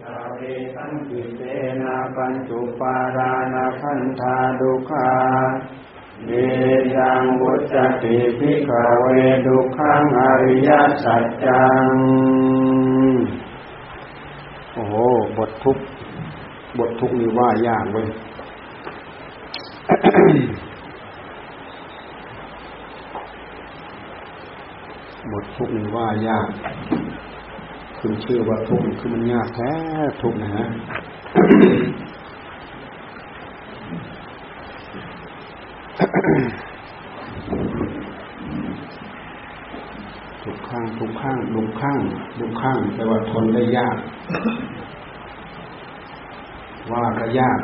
สาเวสันติเตนะปัญจุปารานาคันธาดุขาเวยังวุจติพิกเวดุขังอริยสัจจัง โอ้โห บททุกบททุกนี่ว่ายากเว้ยบททุกนี่ว่ายาก คุณชื่อว่าทุกคือมันยากแท้ทุกนะฮะทุกข้างทุกข้างดุกข้างดุกข้างแปลว่าทนได้ยาก ว่าก็ยาก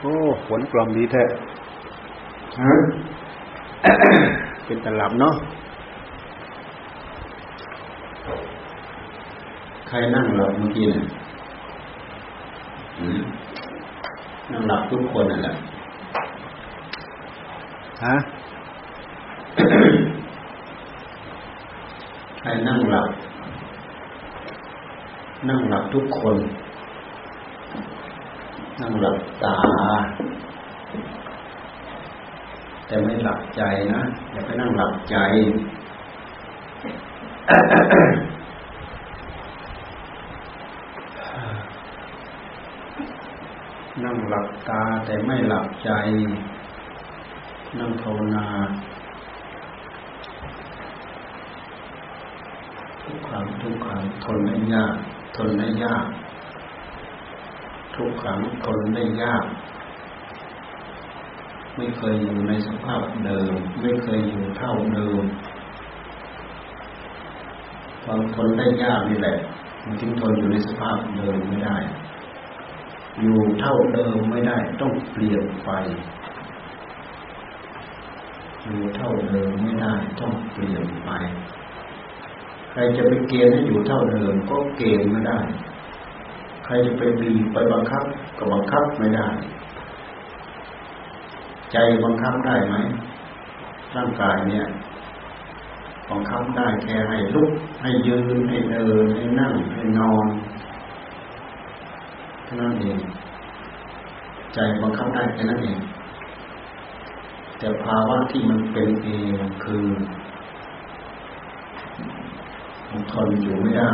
โอ้ฝนก ล่อมดีแท้ฮะเป็นตลับเนาะใครนั่งหลับเมื่อกี้เนี่ยนั่งหลับทุกคนนั่นแหละฮะใครนั่งหลับ นั่งหลับทุกคน นั่งหลับตา แต่ไม่หลับใจนะอย่าไปนั่งหลับใจ นั่งหลับตาแต่ไม่หลับใจ นั่งภาวนาทุกครั้งทุกครั้งทนได้ยาก ทนได้ยาก ทุกครั้งทนได้ยาก ไม่เคยอยู่ในสภาพเดิม ไม่เคยอยู่เท่าเดิมความทนได้ยากนี่แหละมันจึงทนอยู่ในสภาพเดิมไม่ได้ อยู่เท่าเดิมไม่ได้ ต้องเปลี่ยนไป อยู่เท่าเดิมไม่ได้ ต้องเปลี่ยนไป ใครจะไปเกณฑ์ให้อยู่เท่าเดิมก็เกณฑ์ไม่ได้ ใครจะไปบีบไปบังคับก็บังคับไม่ได้ ใจบังคับได้ไหมร่างกายเนี่ยบังคับได้แค่ให้ลุกให้ยืนให้เดินให้นั่งให้นอนเท่านั้นเองใจบังคับได้แค่นั้นเองแต่ภาวะที่มันเป็นเองคือมันทนอยู่ไม่ได้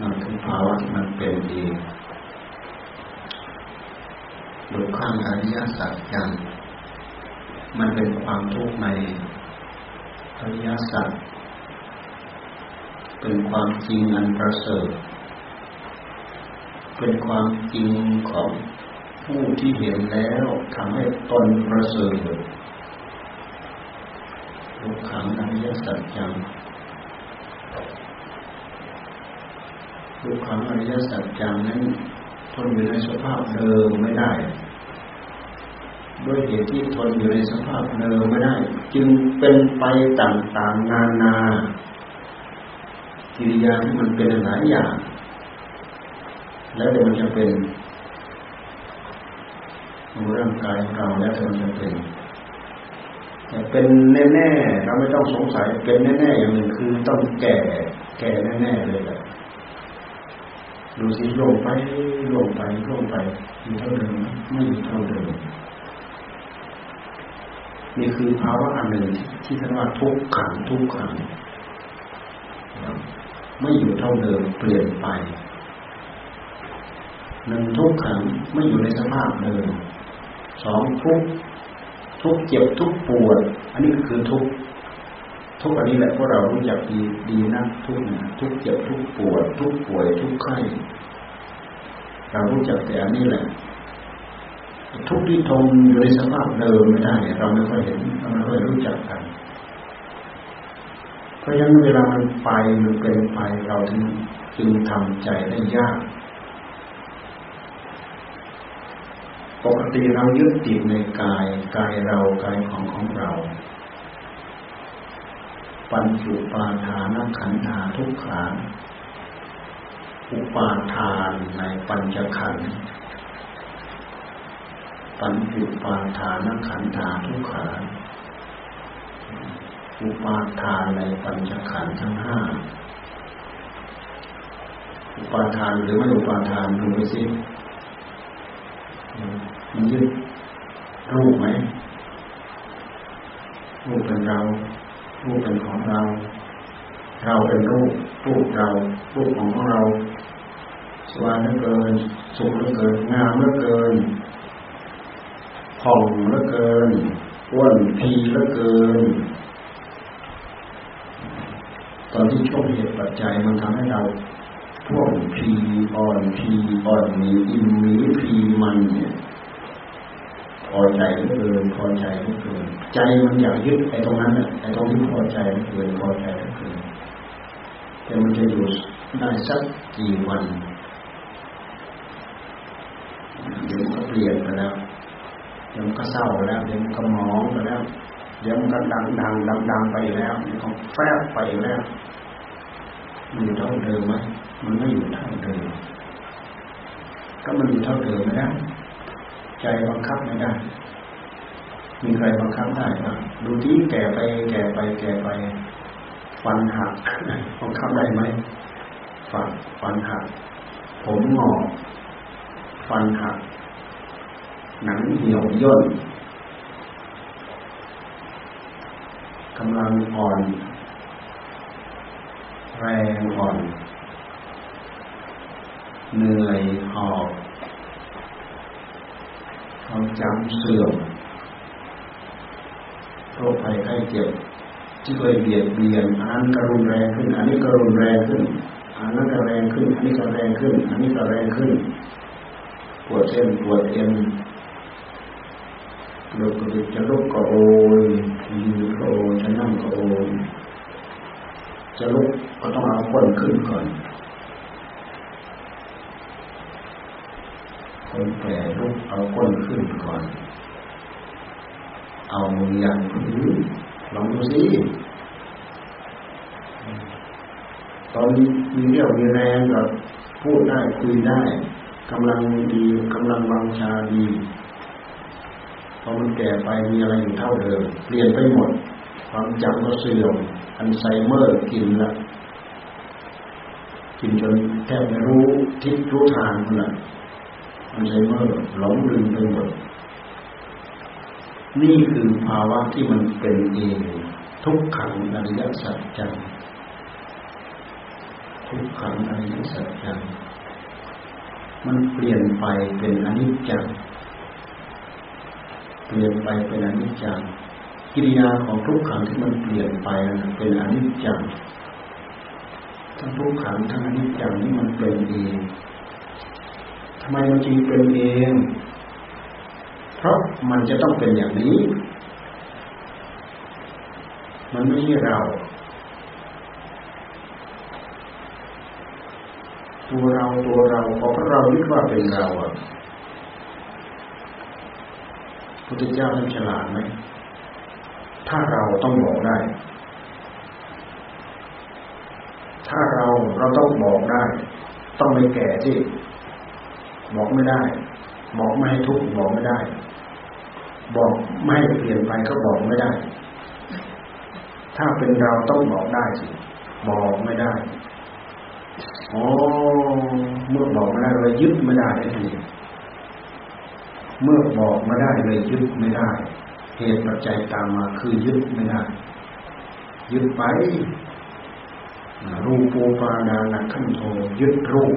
นั่นคือภาวะที่มันเป็นเองดูข้างอริยสัจยัง มันเป็นความทุกข์ในอริยสัจเป็นความจริงอันประเสริฐ เป็นความจริงของผู้ที่เห็นแล้วทำให้ตนประเสริฐทุกขังอริยสัจจังทุกขังอริยสัจจังนั้นทนอยู่ในสภาพเดิมไม่ได้ ด้วยเหตุที่ทนอยู่ในสภาพเดิมไม่ได้ จึงเป็นไปต่างๆนานากิริยาที่มันเป็นหลายอย่าง แล้วแต่มันจะเป็นร่างกายของเราแล้วแต่มันจะเป็นแต่เป็นแน่ๆเราไม่ต้องสงสัยเป็นแน่ๆอย่างหนึ่งคือต้องแก่ แก่แน่ๆเลยแหละดูสิลงไปลงไปลงไปอยู่เท่าเดิมไม่อยู่เท่าเดิม นี่คือภาวะอันหนึ่งที่เรียกว่าทุกขังทุกขังไม่อยู่เท่าเดิมเปลี่ยนไปหนึ่งทุกขังไม่อยู่ในสภาพเดิมสองทุกทุกเจ็บทุกปวด อันนี้ก็คือทุกทุกอันนี้แหละพวกเรารู้จักดีดีนะทุกนะทุกเจ็บทุกปวด ทุกป่วยทุกไข้เรารู้จักแต่อันนี้แหละ ทุกที่ทนอยู่ในสภาพเดิมไม่ได้เราไม่ค่อยเห็นเราไม่ค่อยรู้จักกัน เพราะฉะนั้นเวลามันไปมันเป็นไปเราถึงจึงทำใจได้ยากปกติเรายึดติดในกายกายเรากายของของเรา ปัญจุปาทานขันธาทุกขา อุปาทานในปัญจขันธ์ ปัญจุปาทานขันธาทุกขาอุปาทานในปัญจขันธ์ทั้งห้าอุปาทานหรือไม่อุปาทานดูไปสิมันยึดรูปไหมรูปเป็นเรารูปเป็นของเรา เราเป็นรูปรูปเรารูปของเราสว่างเหลือเกินสุขเหลือเกินงามเหลือเกิน ผ่องเหลือเกินอ้วนพีเหลือเกิน ตอนที่ช่วงเหตุปัจจัยมันทำให้เราพวกพีอ่อนพีอ่อนมีอิ่มมีพีมันเนี่ยพอใจเหลือเกินพอใจเหลือเกินใจมันอยากยึดไอ้ตรงนั้นไอ้ตรงที่พอใจเหลือเกินพอใจเหลือเกินแต่มันจะอยู่ได้สักกี่วันเดี๋ยวมันก็เปลี่ยนไปแล้ว เดี๋ยวมันก็เศร้าแล้ว เดี๋ยวมันก็มองไปแล้ว เดี๋ยวมันก็ดังดังดังดังไปแล้วเดี๋ยวมันแฝงไปแล้ว มันอยู่เท่าเดิมไหมมันไม่อยู่เท่าเดิม ก็มันอยู่เท่าเดิมไม่ได้ใจบังคับไม่ได้ มีใครบังคับได้ครับดูที่แก่ไป แก่ไป แก่ไป ฟันหักบังคับได้ไหมฟันฟันหัก ผมงอก ฟันหัก หนังเหี่ยวย่นกำลังอ่อน แรงอ่อน เหนื่อยหอบความจำเสื่อมโรคภัยไข้เจ็บที่เคยเบียดเบียนอันนั้นก็รุนแรงขึ้น อันนี้ก็รุนแรงขึ้น อันนั้นก็แรงขึ้น อันนี้ก็แรงขึ้น อันนี้ก็แรงขึ้น ปวดเส้นปวดเอ็น ลุกก็จะลุกก็โอยยืนก็โอยจะนั่งก็โอยจะลุกก็ต้องเอาคนขึ้นก่อนคนแก่ลุกเอาคนขึ้นก่อน เอามือยันพื้นลองดูสิตอนมีเรี่ยวมีแรงก็พูดได้คุยได้กำลังดีกำลังวังชาดี พอมันแก่ไปมีอะไรอยู่เท่าเดิมเปลี่ยนไปหมด ความจำก็เสื่อมอัลไซเมอร์กินละกินจนแทบไม่รู้ทิศรู้ทางมันละอัลไซเมอร์หลงลืมไปหมดนี่คือภาวะที่มันเป็นเอง ทุกขังอริยสัจจังทุกขังอริยสัจจังมันเปลี่ยนไปเป็นอนิจจัง เปลี่ยนไปเป็นอนิจจังกิริยาของทุกขังที่มันเปลี่ยนไปเป็นอนิจจังทั้งทุกขังทั้งอนิจจังนี่มันเป็นเองทำไมมันจึงเป็นเอง เพราะมันจะต้องเป็นอย่างนี้ มันไม่ใช่เรา ตัวเราตัวเราเพอเรายึดว่าเป็นเราอะ พุทธเจ้าท่านฉลาดไหม ถ้าเราต้องบอกได้ ถ้าเราเราต้องบอกได้ ต้องไม่แก่ที่ บอกไม่ได้ บอกไม่ให้ทุกข์บอกไม่ได้ บอกไม่ให้เปลี่ยนไปก็บอกไม่ได้ ถ้าเป็นเราต้องบอกได้สิบอกไม่ได้ อ๋อ เมื่อบอกไม่ได้เลยยึดไม่ได้ที เมื่อบอกไม่ได้เลยยึดไม่ได้ เหตุปัจจัยตามมาคือยึดไม่ได้ ยึดไป รูปูปานานักขันโทยึดรูป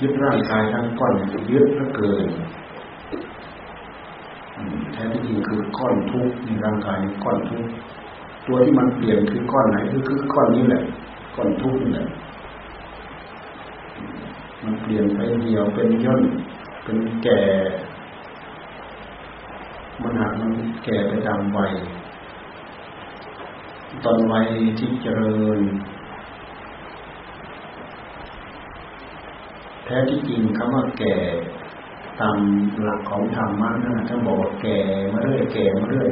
ยึดร่างกายทั้งก้อนยึดละเกินแท้ที่จริงคือก้อนทุกข์ในร่างกายก้อนทุกข์ตัวที่มันเปลี่ยนคือก้อนไหนคือคือก้อนนี้แหละ ก้อนทุกข์นี่แหละมันเปลี่ยนไปเดียวเป็นย่น เป็นแก่ มันหากมันแก่ไปตามวัยตอนวัยที่เจริญ แท้ที่จริงคำว่าแก่ตามหลักของธรรมะนั่นท่านบอกว่าแก่มาเรื่อยแก่มาเรื่อย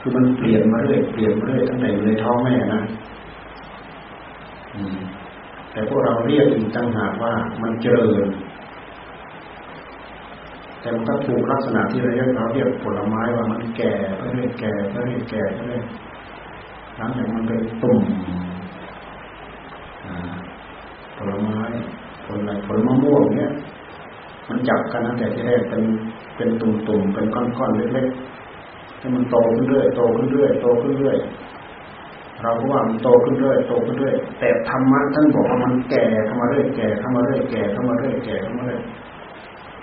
คือมันเปลี่ยนมาเรื่อยเปลี่ยนมาเรื่อยตั้งแต่อยู่ในท้องแม่นะแต่พวกเราเรียกอีกตั้งหากว่ามันเจริญ แต่มันก็ถูกลักษณะที่เราเรียกเราเรียกผลไม้ว่ามันแก่ไปเรื่อยแก่ไปเรื่อยแก่ไปเรื่อยหลังจากมันเป็นตุ่มผลไม้ผลอะไรผลมะม่วงเนี่ย มันจับกันตั้งแต่ที่แรกเป็นเป็นตุ่มๆเป็นก้อนๆเล็กๆให้มันโตขึ้นเรื่อยโตขึ้นเรื่อยโตขึ้นเรื่อยเราก็ว่ามันโตขึ้นเรื่อยโตขึ้นเรื่อยแต่ธรรมะท่านบอกว่ามันแก่เข้ามาเรื่อยแก่เข้ามาเรื่อยแก่เข้ามาเรื่อยแก่เข้ามาเรื่อย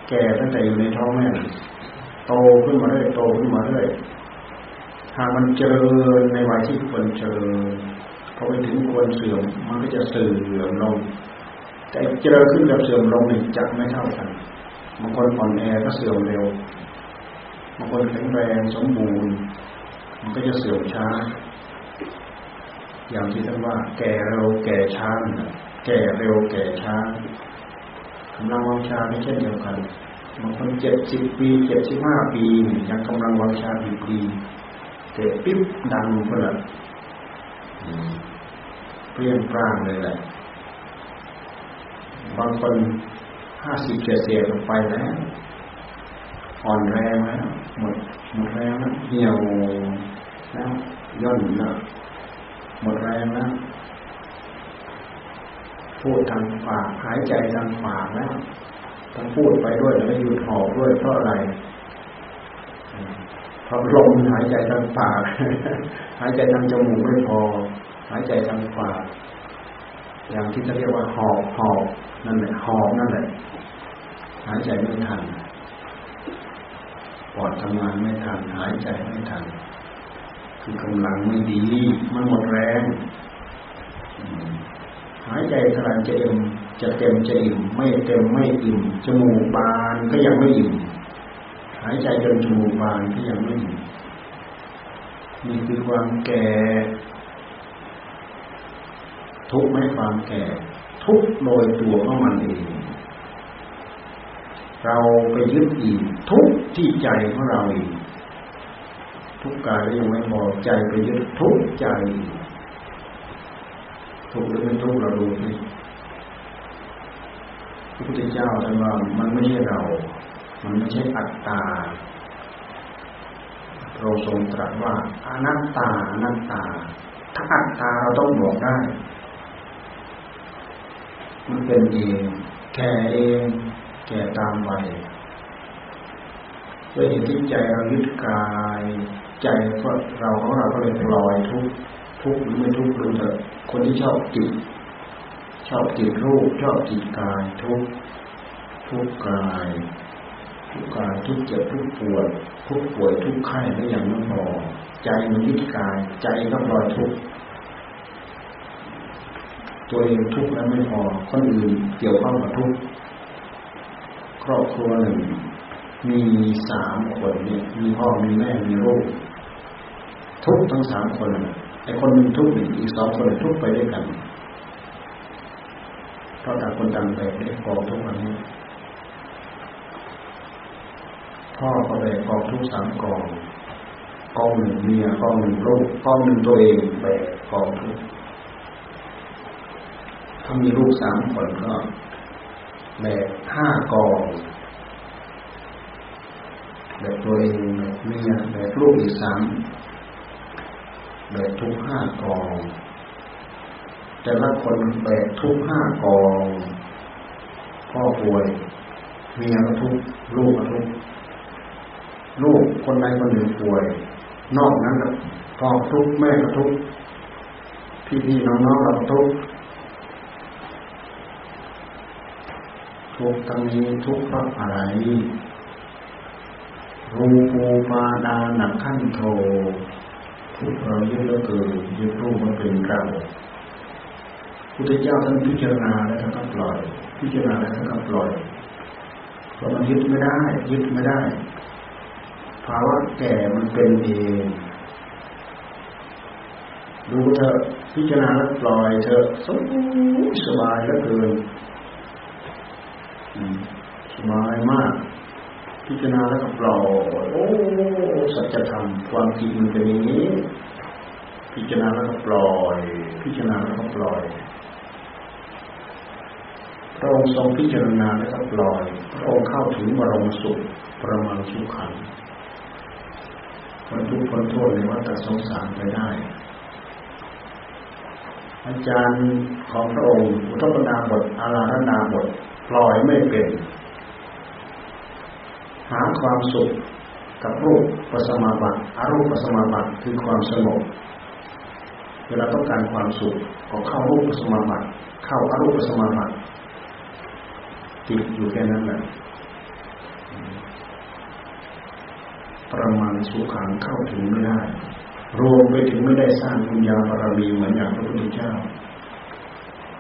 แก่ตั้งแต่อยู่ในท้องแม่ โตขึ้นมาเรื่อยโตขึ้นมาเรื่อยหากมันเจริญในวัยที่ควรเจริญพอไปถึงควรเสื่อมมันก็จะเสื่อมลง แต่เจริญขึ้นกับเสื่อมลงนี่จะไม่เท่ากันบางคนอ่อนแอก็เสื่อมเร็วบางคนแข็งแรงสมบูรณ์ มันก็จะเสื่อมช้า อย่างที่ท่านว่า แก่เร็วแก่ช้าแก่เร็วแก่ช้า กำลังวังชาไม่เช่นเดียวกันบางคนเจ็ดสิบปีเจ็ดสิบห้าปียังกำลังวังชาดีดีเกิดปิ๊บดังคนละเปลี่ยนปร้างเลยแหละบางคนห้าสิบเจ็ดเสียลงไปแล้วอ่อนแรงแล้วหมดหมดแรงแล้วเหี่ยวแล้วย่นแล้วหมดแรงแล้ว พูดทางปากหายใจทางปากแล้วต้องพูดไปด้วยแล้วหยุดหอบด้วยเพราะอะไรเพราะลมหายใจทางปากหายใจทางจมูกไม่พอ หายใจทางปากอย่างที่เขาเรียกว่าหอบหอบนั่นแหละหอบนั่นแหละหายใจไม่ทันปอดทำงานไม่ทันหายใจไม่ทันคือกำลังไม่ดี มันหมดแรง หายใจเท่าไรจะเอ็มจะเต็มจะอิ่มไม่เต็มไม่อิ่มจมูกบานก็ยังไม่อิ่มหายใจจนจมูกบานก็ยังไม่อิ่มนี่คือความแก่ ทุกข์ไม่ความแก่ ทุกโดยตัวของมันเอง เราไปยึดอีกทุกที่ใจของเราอีกทุกกายยังไม่พอใจไปยึดทุกใจ ทุกหรือไม่ทุกเราดูสิพระพุทธเจ้าท่านว่ามันไม่ใช่เรา มันไม่ใช่อัตตาเราทรงตรัสว่าอนัตตาอนัตตา ถ้าอัตตาเราต้องบอกได้ มันเป็นเองแก่เองแก่ตามวัยด้วยเหตุที่ใจเรายึดกาย ใจก็เราของเราก็เลยปล่อยทุกข์ ทุกหรือไม่ทุกรู้เถอะคนที่ชอบจิตชอบจิตรูปชอบจิตกายทุกทุกกายทุกกายทุกเจ็บทุกปวดทุกป่วยทุกไข้ไม่อย่างนั้นพอใจมันยึดกาย ใจก็ปล่อยทุกตัวเองทุกแล้วไม่พอคนอื่นเกี่ยวข้องกับทุกครอบครัวหนึ่งมีสามคนเนี่ยมีพ่อมีแม่มีลูกทุกทั้งสามคน ไอ้คนหนึ่งทุกอีกสองคนทุกไปด้วยกันเพราะต่างคนต่างแบกได้กองทุกวันนี้พ่อก็แบกกองทุกสามกองกองหนึ่งเมียกองหนึ่งลูกกองหนึ่งตัวเองแบกกองทุกถ้ามีลูกสามคนก็แบกห้ากองแบกตัวเองแบกเมียแบกลูกอีกสาม แบกทุกห้ากอง แต่ละคนแบกทุกห้ากอง พ่อป่วยเมียก็ทุกลูกก็ทุกลูกคนใดคนหนึ่งป่วย นอกนั้นก็พ่อทุกแม่ก็ทุกพี่พี่น้องน้องเราทุกทุกทั้งนี้ทุกเพราะอะไรรูปูปาดาหนักขั้นโททุก เรายึดแล้วเกิดยึดรูปมันเป็นเราพุทธเจ้าท่านพิจารณาแล้วท่านก็ปล่อย พิจารณาแล้วท่านก็ปล่อยเพราะมันยึดไม่ได้ ยึดไม่ได้ภาวะแก่มันเป็นเองดูเถอะพิจารณาแล้วปล่อยเถอะสบายสบายแล้วเกินสบายมาก พิจารณาแล้วก็ปล่อยโอ้สัจธรรมความจริงมันเป็นอย่างนี้ พิจารณาแล้วก็ปล่อย พิจารณาแล้วก็ปล่อยพระองค์ทรงพิจารณาแล้วก็ปล่อยพระองค์เข้าถึงบรมสุขประมาณสุขันพ้นทุกข์พ้นโทษในวัฏสงสารไปได้ อาจารย์ของพระองค์อุทปนาบทอาราธนาบทปล่อยไม่เป็น หาความสุขกับรูปปัสมาบัติอารูปปัสมาบัติคือความสงบ วลาต้องการความสุขก็เข้ารูปสมาบัติเข้าอารูปสมาบัติติดอยู่แค่นั้นแหละประมาณสุขังเข้าถึงไม่ได้ รวมไปถึงไม่ได้สร้างบุญญาบารมีเหมือนอย่างพระพุทธเจ้า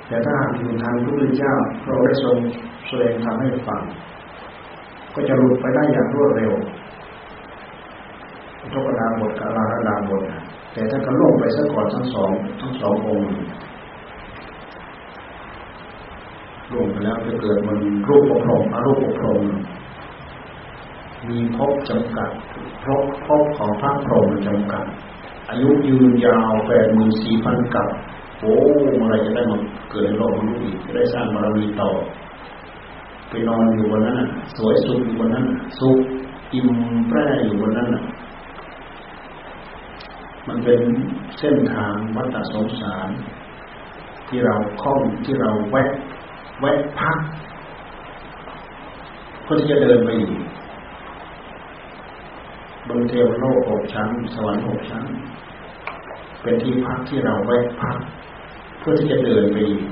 แต่ถ้าหากอยู่ทางพระพุทธเจ้าเราได้ทรงแสดงทำให้ฟัง ก็จะหลุดไปได้อย่างรวดเร็วทุกดาบทกับลาดาบท แต่ถ้าก็ล่วงไปซะก่อนทั้งสองทั้งสององค์ล่วงไปแล้วจะเกิดมันรูปปกครองอารูปปกครองมีพบจำกัดพบพบของพระพรหมจำกัด อายุยืนยาวแปดหมื่นสี่พันกับโอ้เมื่อไรจะได้มาเกิดในโลกมนุษย์อีกจะได้สร้างบารมีต่อ ไปนอนอยู่บนนั้นสวยสุขอยู่บนนั้นสุขอิ่มแปร่อยู่บนนั้น มันเป็นเส้นทางวัฏสงสาร ที่เราคล้องที่เราแวะแวะพักเพื่อที่จะเดินไปอีกบนเทวโลกหกชั้น สวรรค์หกชั้น เป็นที่พักที่เราไว้พัก เพื่อที่จะเดินไปอีก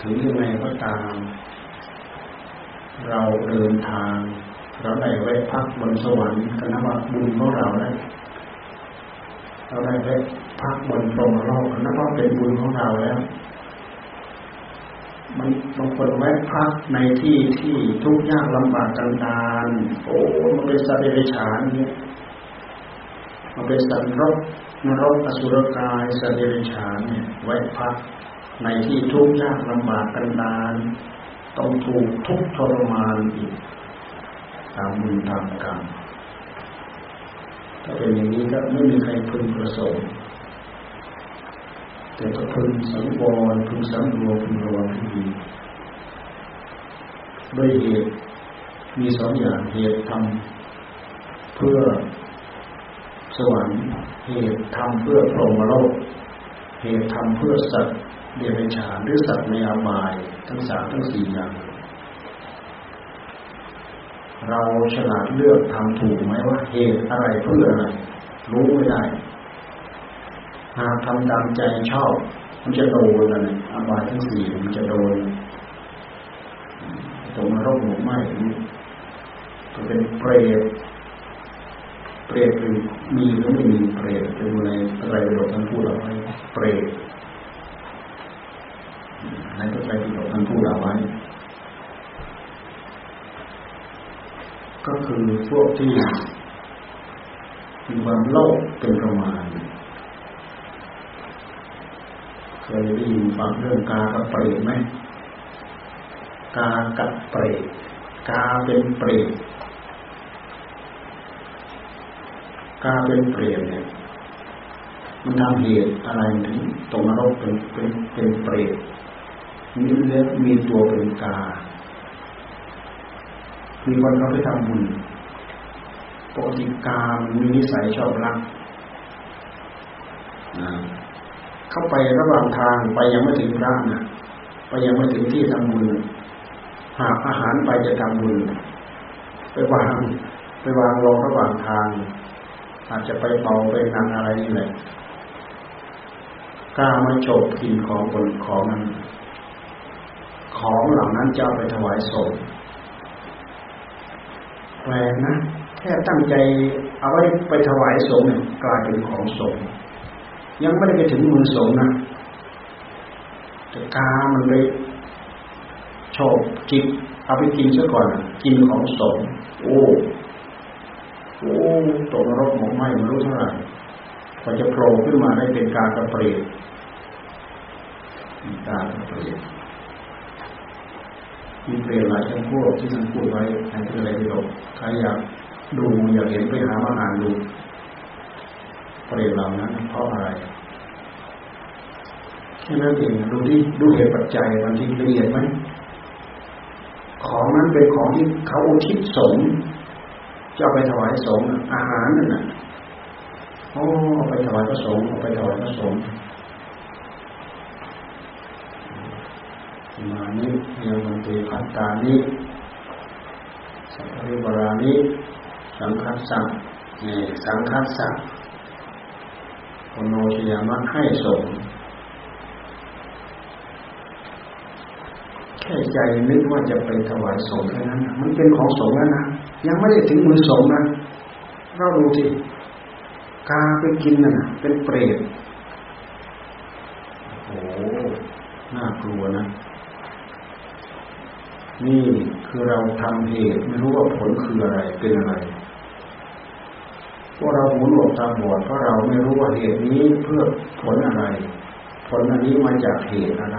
ถึงยังไงก็ตาม เราเดินทาง เราได้ไว้พักบนสวรรค์กันนับว่าบุญของเราได้เราได้ไว้พักบนพรหมโลกนับว่าเป็นบุญของเราแล้วมันบางคนแวะพักในที่ที่ทุกข์ยากลำบากกันดานโอ้มันเป็นสัตว์เดรัจฉานเนี่ยมันเป็นสัตว์รกนรกอสุรกายสัตว์เดรัจฉานเนี่ยแวะพักในที่ทุกข์ยากลำบากกันดานต้องถูกทุกทรมานอีก ตามบุญตามกรรมถ้าเป็นอย่างนี้ก็ไม่มีใครพึงประสงค์แต่ก็พึงสังวรพึงสังรวมพึงระวังให้ดีด้วยเหตุมีสองอย่างเหตุทำเพื่อสวรรค์เหตุทำเพื่อพรหมโลก เหตุทำเพื่อสัตว์เดรัจฉานหรือสัตว์ในอบาย ทั้งสามทั้งสี่อย่าง เราฉลาดเลือกทำถูกไหมว่าเหตุอะไรเพื่ออะไรรู้ไม่ได้หากทำตามใจชอบ มันจะโดนอะไรอบายทั้งสี่มันจะโดนตรงนรกหมกไหมก็เป็นเปรตเปรตคือมีหรือไม่มีเปรตเป็นในอะไรประโยชน์ท่านพูดเอาไว้เปรตในพระไตรปิฎกท่านพูดเอาไว้ ก็คือพวกที่มีความโลภเป็นประมาณเคยได้ยินฟังเรื่องกากับเปรตไหมกากับเปรตกาเป็นเปรตกาเป็นเปรตเนี่ยมันทำเหตุอะไรถึงตรงนรกเป็นเป็นเป็นเปรตมีเลือมีตัวเป็นกา มีคนเขาไปทำบุญปกติกามมีนิสัยชอบรักเข้าไประหว่างทางไปยังไม่ถึงพระนะไปยังไม่ถึงที่ทำบุญหากอาหารไปจะทำบุญไปวางไปวางรองระหว่างทาง อาจจะไปเป่าไปนันอะไรนี่แหละกล้ามาโฉบกินของบนของนั้น ของเหล่านั้นจะไปถวายศพ แปลกนะแค่ตั้งใจเอาไว้ไปถวายสงฆ์กลายเป็นของสงฆ์ยังไม่ได้ไปถึงมือสงนะแต่กามันเลยโฉบจิตเอาไปกินซะก่อนกินของสงโอ้โอ้ตกนรกหมกไหมมันรู้เท่าไหร่พอจะโผล่ขึ้นมาได้เป็นการกระเปรียดการกระเปรียด มีเปรตหลายจำพวกที่ท่านพูดไว้ในที่อะไรที่เราใครอยากดูอยากเห็นไปหามาอ่านดูเปรตเหล่านั้นเพราะอะไรแค่นั้นเองดูที่ดูเหตุปัจจัยบางทีละเอียดไหมของนั้นเป็นของที่เขาอุทิศสงจะไปถวายสงอาหารนั่นน่ะโอ้เอาไปถวายพระสงฆ์เอาไปถวายพระสงฆ์ มานี้ยังมันเตพัตตานี้สัพพิบรานี้สังคัสสะนี่สังคัสสะโนชยามะให้สงแค่ใจนึกว่าจะไปถวายสงฆ์แค่นั้นมันเป็นของสงฆ์แล้วนะยังไม่ได้ถึงมือสงฆ์นะเราดูสิกาไปกินน่ะ เป็นเปรตโอ้โหน่ากลัวนะ นี่คือเราทำเหตุไม่รู้ว่าผลคืออะไรเป็นอะไรพวกเราหูหนวกตาบอดเพราะเราไม่รู้ว่าเหตุนี้เพื่อผลอะไร ผลอันนี้มาจากเหตุอะไร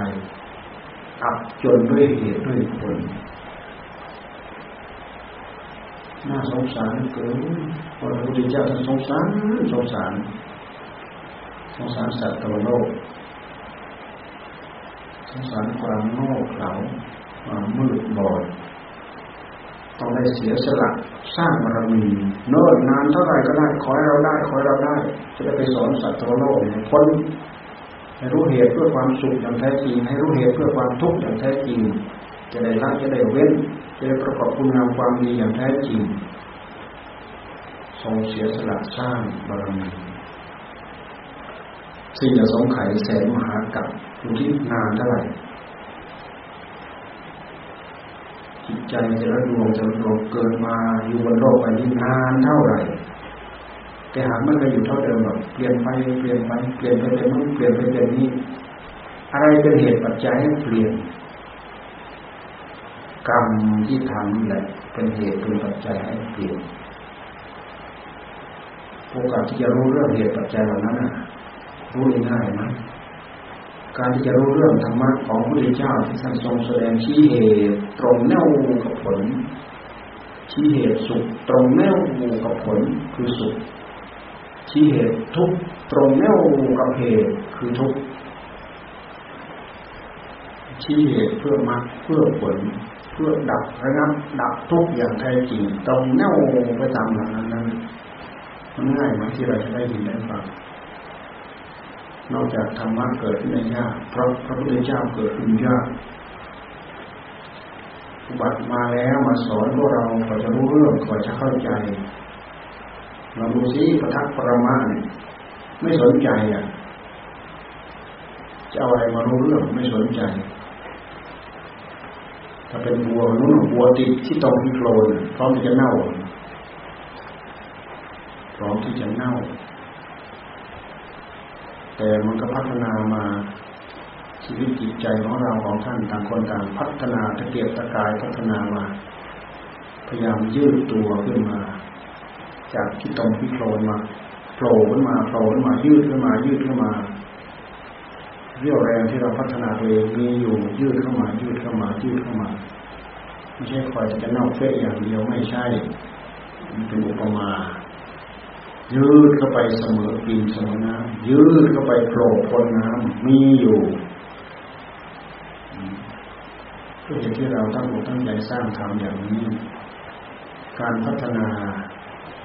อับจนด้วยเหตุด้วยผล น่าสงสารเกินพระพุทธเจ้าท่านสงสารสงสารสงสารสัตว์ตัวโลกสงสารความโง่เขลา ความมืดบอดต้องได้เสียสละสร้างบารมีเนิ่นนานเท่าไหร่ก็ได้ขอให้เราได้ขอให้เราได้ จะได้ไปสอนสัตว์โลกพ้นให้รู้เหตุเพื่อความสุขอย่างแท้จริง ให้รู้เหตุเพื่อความทุกข์อย่างแท้จริง จะได้ละจะได้เว้น จะได้ประกอบคุณงามความดีอย่างแท้จริงทรงเสียสละสร้างบารมีสิ่งจะสงไขแสนมหากับอยู่ที่นานเท่าไหร่ จิตใจจะระดวงจะระดวงเกิดมาอยู่บนโลกใบนี้นานเท่าไหร่แต่หากมันก็อยู่เท่าเดิมแบบเปลี่ยนไปเปลี่ยนไปเปลี่ยนไปเป็นนู้นเปลี่ยนไปเป็นนี้ อะไรเป็นเหตุปัจจัยให้เปลี่ยน กรรมที่ทำนี่แหละเป็นเหตุเป็นปัจจัยให้เปลี่ยนโอกาสที่จะรู้เรื่องเหตุปัจจัยเหล่านั้นรู้ง่ายไหม การที่จะรู้เรื่องธรรมะของพระพุทธเจ้าที่ท่านทรงแสดงชี้เหตุตรงแนวกับผลชี้เหตุสุขตรงแนวกับผลคือสุขชี้เหตุทุกตรงแนวกับเหตุคือทุกชี้เหตุเพื่อมรรคเพื่อผลเพื่อดับระงับดับทุกอย่างแท้จริงตรงแนวไปตามหลักนั้นนั้นมันง่ายไหมที่เราจะได้ยินได้ฟัง นอกจากธรรมะเกิดขึ้นยากเพราะพระพุทธเจ้าเกิดขึ้นยากอุบัติมาแล้วมาสอนพวกเราก็จะรู้เรื่องก็จะเข้าใจเราดูซิปทักปรมาเนี่ยไม่สนใจอะ จะเอาอะไรมารู้เรื่องไม่สนใจ ถ้าเป็นบัวนู้นบัวติดที่ตรงที่โคลนพร้อมที่จะเน่าพร้อมที่จะเน่า แต่มันก็พัฒนามาชีวิตจิตใจของเราของท่านต่างคนต่างพัฒนาตะเกียบตะกายพัฒนามา พยายามยืดตัวขึ้นมา จากที่ตรงที่โคลนมาโผล่ขึ้นมาโผล่ขึ้นมายืดขึ้นมา ยืดขึ้นมา เรี่ยวแรงที่เราพัฒนาตัวเองมีอยู่ยืดเข้ามา ยืดเข้ามา ยืดเข้ามาไม่ใช่คอยจะเน่าเฟะอย่างเดียวไม่ใช่มันเป็นอุปมา ยืดเข้าไปเสมอปีนเสมอน้ำยืดเข้าไปโผล่พ้นน้ำมีอยู่ก็เหตุที่เราตั้งอกตั้งใจสร้างทำอย่างนี้ การพัฒนา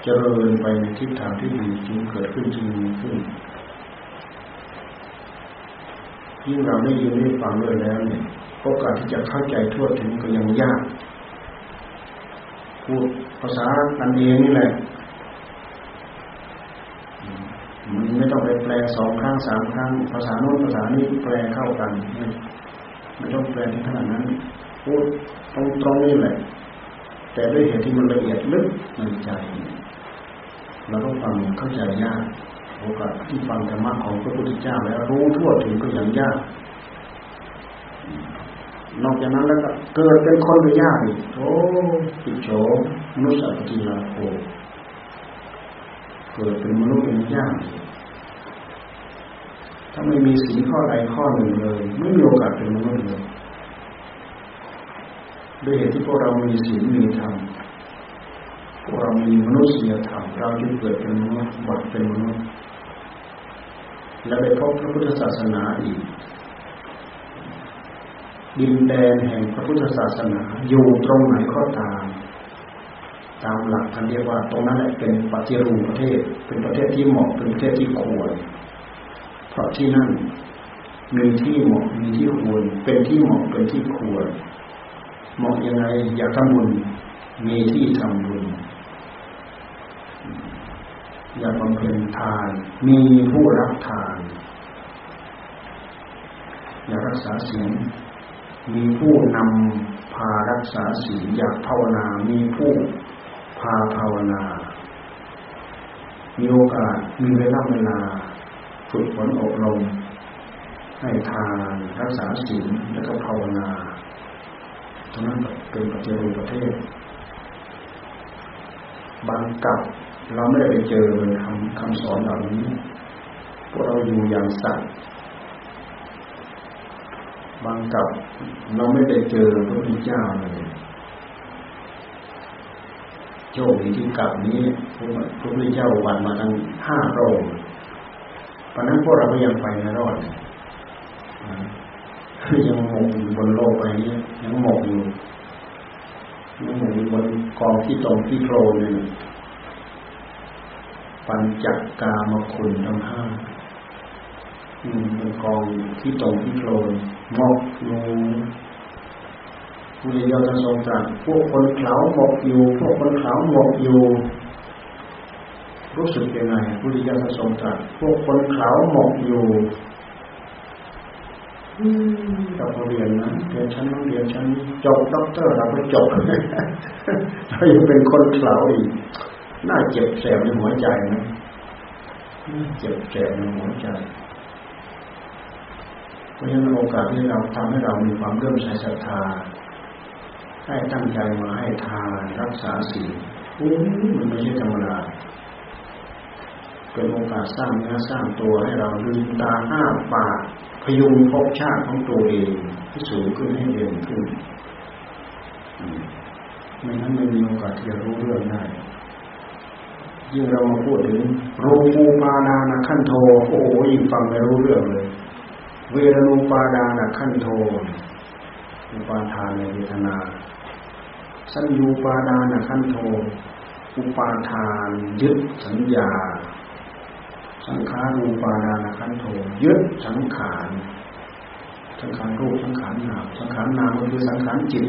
เจริญไปในทิศทางที่ดีจึงเกิดขึ้นจึงมีขึ้นยิ่งเราได้ยินได้ฟังเลยแล้วเนี่ยโอกาสที่จะเข้าใจทั่วถึงก็ยังยากพูดภาษากันเองนี่แหละ มัน ไม่ต้องไปแปลสองครั้งสามครั้ง ภาษาโน้นภาษานี้แปลเข้ากันไม่ต้องแปลถึงขนาดนั้นพูดตรงตรงนี่แหละ แต่ด้วยเหตุที่มันละเอียดลึกในใจเราต้องฟังเข้าใจยากโอกาสที่ฟังธรรมะของพระพุทธเจ้าแล้วรู้ทั่วถึงก็ยังยาก นอกจากนั้นแล้วก็เกิดเป็นคนก็ยากอีกโอ้ปิโฉมนุษย์ปฏิลาโภเกิดเป็นมนุษย์เป็นยาก ถ้าไม่มีสิ่งข้อใดข้อหนึ่งเลย ไม่มีโอกาสเป็นมนุษย์เลยด้วยเหตุที่พวกเรามีศีลมีธรรมพวกเรามีมนุษยธรรมเราจึงเกิดเป็นมนุษย์บัดเป็นมนุษย์และได้พบพระพุทธศาสนาอีก ดินแดนแห่งพระพุทธศาสนา อยู่ตรงไหนก็ตาม ตามหลักท่านเรียกว่า ตรงนั้นแหละเป็นปฏิรูปประเทศ เป็นประเทศที่เหมาะเป็นประเทศที่ควร เพราะที่นั่นมีที่เหมาะมีที่ควรเป็นที่เหมาะเป็นที่ควรเหมาะยังไงอยากทำบุญมีที่ทำบุญอยากบำเพ็ญทาน มีผู้รับทาน อยากรักษาศีลมีผู้นำพารักษาศีลอยากภาวนา มีผู้พาภาวนา มีโอกาสมีเวลาเวลา ฝึกฝนอบรม ให้ทานรักษาศีลแล้วก็ภาวนาตรงนั้นเป็นปฏิรูปประเทศ บางกับเราไม่ได้ไปเจอคำคำสอนเหล่านี้พวกเราอยู่อย่างสัตว์บางกับเราไม่ได้เจอพระพุทธเจ้าเลยโชคดีที่กับนี้พระพุทธเจ้าวันมาทั้งห้าโรค เพราะนั้นพวกเราก็ยังไปไม่รอดคือยังหมกอยู่บนโลกไปนี้ยังหมกอยู่ยังหมกอยู่บนกองที่ตรงที่โครนเลยปัญจกามคุณทั้งห้าเป็นกองที่ตรงที่โคลนมอกอยู่ผู้เดียวจะทรงตรัสพวกคนเขาหมกอยู่ พวกคนเขาหมกอยู่ รู้สึกยังไงผู้เดียวจะทรงตรัสพวกคนเขาหมกอยู่เราเรียนนะเรียนชั้นนั้นเรียนชั้นจบด็อกเตอร์เราก็จบเรายังเป็นคนเขาอีกน่าเจ็บแสบในหัวใจนะเจ็บแสบในหัวใจเพราะฉะนั้นโอกาสที่เราทำให้เรามีความเริ่มใส่ศรัทธาให้ตั้งใจมาให้ทานรักษาศีลมันไม่ใช่ธรรมดา เป็นโอกาสสร้างเนื้อสร้างตัวให้เราลืมตาห้าปากพยุงภพชาติของตัวเองที่สูงขึ้นให้เด่นขึ้นไม่นั้นไม่มีโอกาสที่จะรู้เรื่องได้ยิ่งเรามาพูดถึงรูปูปาดานะขั้นโทโอ้ยิ่งฟังไม่รู้เรื่องเลย เวรนูปาดานะขั้นโทอุปาทานในเวทนา สัญญูปาดานะขั้นโทอุปาทานยึดสัญญา สังขารูปาดานขันโทยึดสังขารสังขารรูปสังขารนามสังขารนามก็คือสังขารจิต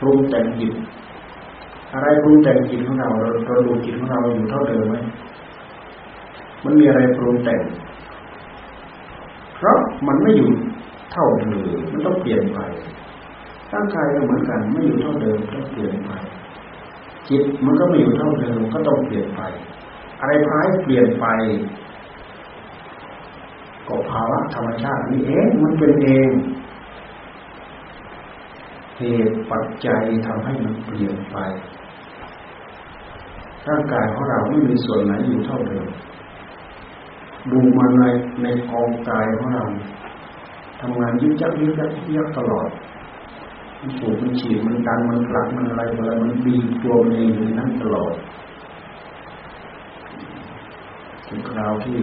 ปรุงแต่งจิตอะไรปรุงแต่งจิตของเราเราเราดูจิตของเราอยู่เท่าเดิมไหมมันมีอะไรปรุงแต่ง เพราะมันไม่อยู่เท่าเดิมมันต้องเปลี่ยนไปร่างกายก็เหมือนกัน ไม่อยู่เท่าเดิมต้องเปลี่ยนไป จิตมันก็ไม่อยู่เท่าเดิมก็ต้องเปลี่ยนไป อะไรพายเปลี่ยนไปก็ภาวะธรรมชาตินี่เองมันเป็นเอง เหตุปัจจัยทำให้มันเปลี่ยนไป ร่างกายของเราไม่มีส่วนไหนอยู่เท่าเดิมดูมันในในกองกายของเราทำงานยึดยักยึดยักยึดยักตลอดมันสูบมันฉีดมันดันมันผลักมันอะไรอะไรมันบีบตัวมันเองอยู่นั้นตลอด ถึงคราวที่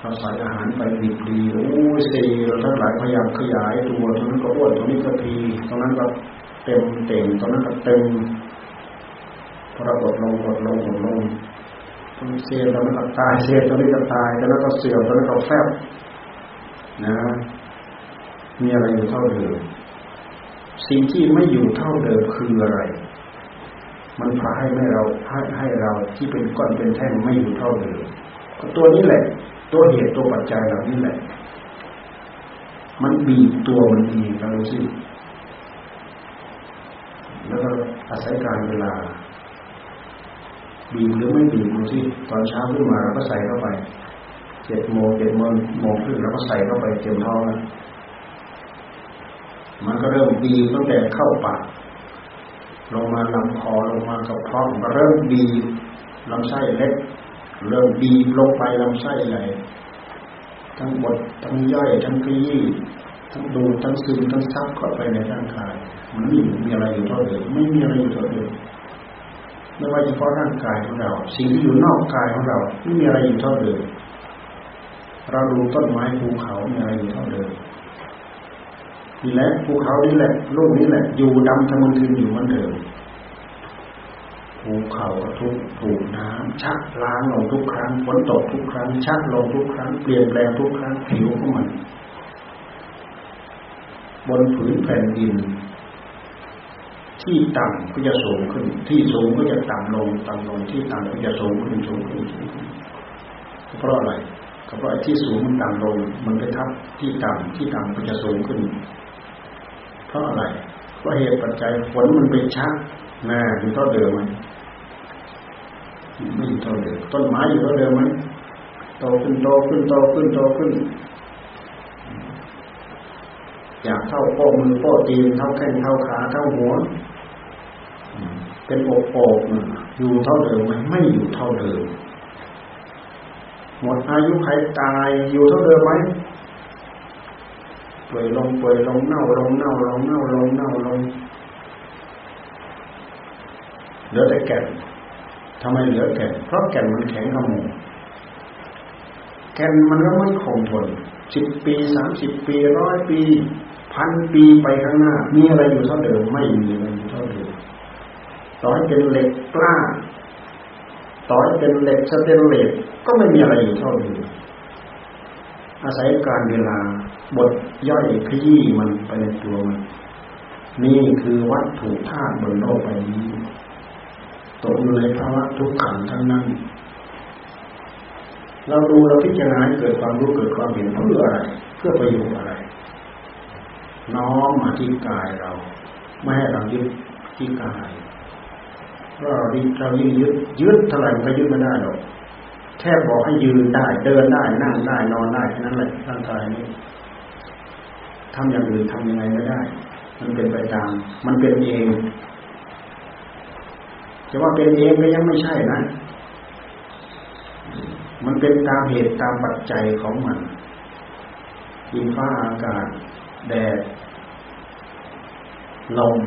เราใส่อาหารไปดีดีโอ้ยเซลเราทั้งหลายพยายามขยายตัวตรงนั้นก็อ้วนตรงนี้ก็ทีตรงนั้นก็เต็มเต็มตรงนั้นก็เต็มพอเรากดลงกดลงกดลงเสียตอนนั้นก็ตายเสียตอนนี้ก็ตายตอนนั้นก็เสียวตอนนั้นก็แฟบนะมีอะไรอยู่เท่าเดิมสิ่งที่ไม่อยู่เท่าเดิมคืออะไร มันพาให้ไม่เราให้ให้เราที่เป็นก้อนเป็นแท่งไม่อยู่เท่าเดิมตัวนี้แหละ ตัวเหตุตัวปัจจัยเหล่านี้แหละ มันบีบตัวมันเองเราดูสิแล้วก็อาศัยการเวลา บีบหรือไม่บีบดูสิตอนเช้าขึ้นมาเราก็ใส่เข้าไปเจ็ดโมงเจ็ดโมงโมงขึ้นเราก็ใส่เข้าไปเต็มท้องแล้วมันก็เริ่มบีบตั้งแต่เข้าปาก ลงมาลำคอลงมากระเพาะเริ่มบีบลำไส้เล็ก เริ่มบีบลงไปลำไส้ใหญ่ทั้งบดทั้งย่อยทั้งขยี้ทั้งดูทั้งซึมทั้งซับเข้าไปในร่างกาย มันไม่มีอะไรอยู่เท่าเดิมไม่มีอะไรอยู่เท่าเดิมไม่ว่าเฉพาะร่างกายของเรา สิ่งที่อยู่นอกกายของเราไม่มีอะไรอยู่เท่าเดิมเราดูต้นไม้ภูเขามีอะไรอยู่เท่าเดิม นี่แหละภูเขานี่แหละโลกนี้แหละ อยู่ดำทะมึนทึนอยู่เหมือนเดิมภูเขาทุกถูกน้ำชักล้างลงทุกครั้งฝนตกทุกครั้ง ชักลงทุกครั้งเปลี่ยนแปลงทุกครั้งผิวของมัน บนผืนแผ่นดิน ที่ต่ำก็จะสูงขึ้น ที่สูงก็จะต่ำลงต่ำลงที่ต่ำก็จะสูงขึ้นสูงขึ้นสูงขึ้นเพราะอะไรก็เพราะที่สูงมันต่ำลง มันไปทับที่ต่ำที่ต่ำก็จะสูงขึ้น เพราะอะไรเพราะเหตุปัจจัยฝนมันไปชักน่าอยู่เท่าเดิมไหมไม่อยู่เท่าเดิมต้นไม้อยู่เท่าเดิมไหมโตขึ้นโตขึ้นโตขึ้นโตขึ้น อยากเท่าโป้มือโป้ตีนเท่าแข้งเท่าขาเท่าหัวเป็นโอบโอบอยู่เท่าเดิมไหมไม่อยู่เท่าเดิมหมดอายุใครตายอยู่เท่าเดิมไหม ป่วยลงป่วยลงเน่าลงเน่าลงเน่าลงเน่าลงเหลือแต่แก่นทำไมเหลือแก่นเพราะแก่นมันแข็งขมูแก่นมันก็ไม่คงทนสิบปีสามสิบปีร้อยปี พันปีไปข้างหน้า มีอะไรอยู่เท่าเดิมไม่มีอะไรอยู่เท่าเดิมต่อให้เป็นเหล็กกล้าต่อให้เป็นเหล็กสเตนเลสก็ไม่มีอะไรอยู่เท่าเดิมอาศัยการเวลา บทย่อยขยี้มันไปในตัวมัน นี่คือวัตถุธาตุบนโลกใบนี้ตกอยู่ในภาวะทุกขังทั้งนั้น เราดูเราพิจารณาเกิดความรู้เกิดความเห็นเพื่ออะไร เพื่อประโยชน์อะไร น้อมมาที่กายเรา ไม่ให้เรายึดที่กายเราดีเรายิ่งยึดยึดเท่าไหร่มันก็ยึดไม่ได้หรอกแค่บอกให้ยืนได้ เดินได้นั่งได้นอนได้แค่นั้นแหละร่างกายนี้ ทำอย่างอื่นทำยังไงไม่ได้ มันเป็นไปตาม มันเป็นเองจะว่าเป็นเองก็ยังไม่ใช่นะ มันเป็นตามเหตุตามปัจจัยของมันดินฟ้าอากาศ แดด ลม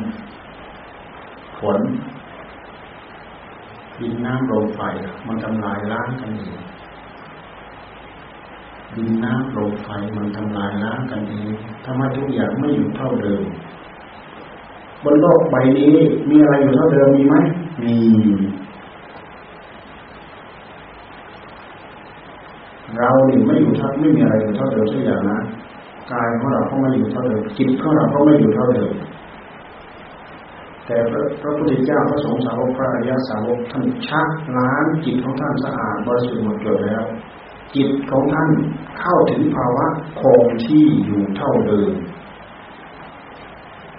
ฝนดินน้ำลมไฟ มันทำลายล้างกันเอง ดินน้ำลมไฟมันทำลายล้างกันเองทำให้ทุกอย่างไม่อยู่เท่าเดิม บนโลกใบนี้มีอะไรอยู่เท่าเดิมมีไหมมีเราเนี่ยไม่อยู่ท่าไม่มีอะไรอยู่เท่าเดิมสักอย่างนะกายของเราก็ไม่อยู่เท่าเดิมจิตของเราก็ไม่อยู่เท่าเดิมแต่พระพุทธเจ้าพระสงฆ์สาวกพระอริยสาวกท่านชักล้างจิตของท่านสะอาดบริสุทธิ์หมดจดแล้ว จิตของท่านเข้าถึงภาวะคงที่อยู่เท่าเดิม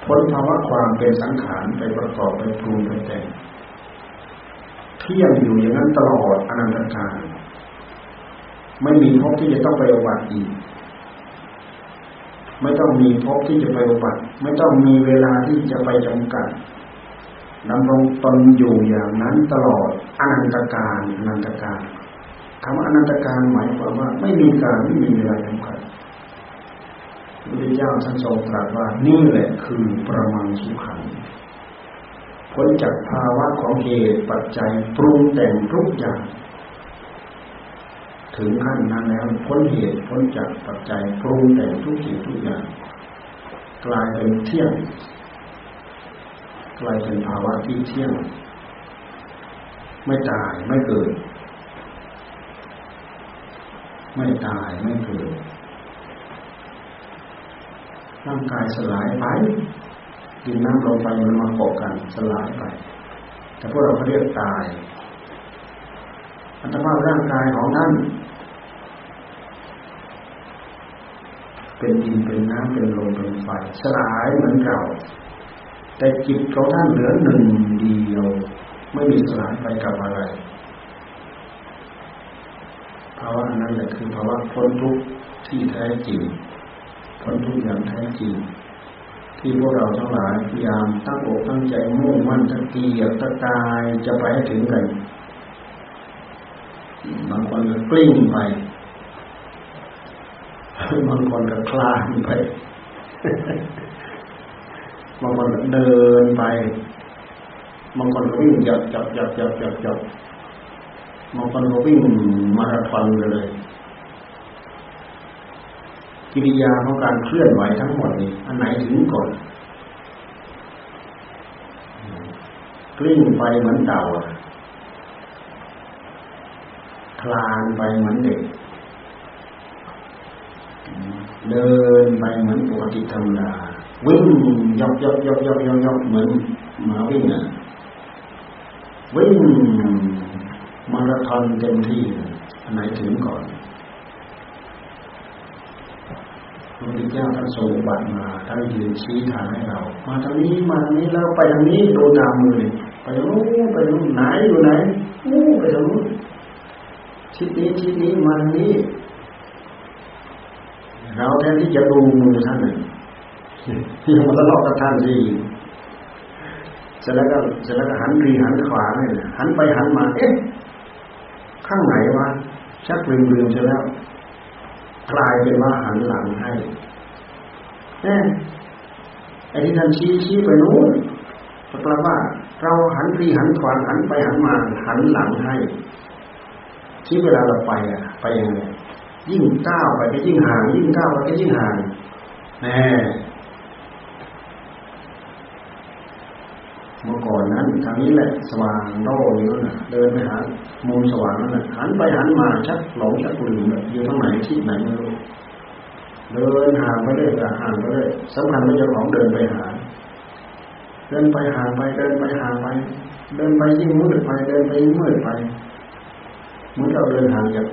พ้นภาวะความเป็นสังขารไปประกอบไปปรุงไปแต่งเที่ยงอยู่อย่างนั้นตลอดอนันตกาลไม่มีภพที่จะต้องไปอุบัติอีก ไม่ต้องมีภพที่จะไปอุบัติ ไม่ต้องมีเวลาที่จะไปจำกัดดำรงตนอยู่อย่างนั้นตลอดอนันตการอนันตการำว่าอนันตการหมายความว่าไม่มีการไม่มีเวลาจำกัดพระเจ้าท่านทรงตรัสว่านี่แหละคือประมังสุขังพ้นจากภาวะของเหตุปัจจัยปรุงแต่งทุกอย่าง ถึงขั้นนั้นแล้วพ้นเหตุพ้นจากปัจจัยปรุงแต่งทุกสิ่งทุกอย่าง กลายเป็นเที่ยง กลายเป็นภาวะที่เที่ยง ไม่ตายไม่เกิด ไม่ตายไม่เกิดร่างกายสลายไปดินน้ำลมไฟมันมาเกาะกันสลายไป แต่พวกเราเขาเรียกตาย อัตภาพร่างกายของท่านเป็นดินเป็นน้ำเป็นลมเป็นไฟสลายเหมือนเก่า แต่จิตของท่านเหลือหนึ่งเดียว ไม่มีสลายไปกับอะไร ภาวะนั้นแหละคือภาวะพ้นทุกข์ที่แท้จริงพ้นทุกอย่างแท้จริง ที่พวกเราทั้งหลายพยายามตั้งอกตั้งใจมุ่งมั่นตะเกียบตะกายจะไปให้ถึงกัน บางคนก็กลิ้งไปบางคนก็คลานไปบางคนเดินไปบางคนก็วิ่งจับจับจับจับจับจับ บางคนก็วิ่งมาราธอนเลย กิริยาของการเคลื่อนไหวทั้งหมดนี้อันไหนถึงก่อนกลิ้งไปเหมือนเต่าคลานไปเหมือนเด็ก เดินไปเหมือนปกติธรรมดาวิ่งยกยกยกยกยกยกเหมือนหมาวิ่งอะวิ่ง มาราธอนเต็มที่อันไหนถึงก่อนพระพุทธเจ้าท่านทรงบัตรมาท่านยืนชี้ทางให้เรา มาทางนี้มาทางนี้แล้วไปทางนี้ดูตามมือเลยไปนู้ไปนู้ไหนอยู่ไหนนู้ไปทางนู้นชิดนี้ชิดนี้มาทางนี้ เราแทนที่จะดูมือท่านเลยยังมาทะเลาะกับท่านสิเสร็จแล้วก็เสร็จแล้วก็หันรีหันขวาเนี่ยหันไปหันมา เอ๊ะ ข้างไหนวะชักลืมลืมเสร็จแล้วกลายเป็นว่าหันหลังให้เอ๊ะไอ้ที่ท่านชี้ชี้ไปนู้นแปลว่า เราหันรีหันขวาหันไปหันมาหันหลังให้ที่เวลาเราไปอะ ไปยังไงยิ่งก้าวไปก็ยิ่งห่าง ยิ่งก้าวไปก็ยิ่งห่างแน่ เมื่อก่อนนั้นทางนี้แหละสว่างโล่อยู่นั่นเดินไปหามุมสว่างนั่นหันไปหันมาชักหลงชักลืมอยู่ทางไหนที่ไหนไม่รู้เดินห่างไปเรื่อยห่างไปเรื่อยสำคัญว่าเจ้าของเดินไปหา เดินไปห่างไปเดินไปห่างไป เดินไปยิ่งมืดไปเดินไปยิ่งมืดไปเหมือนเราเดินห่างจาก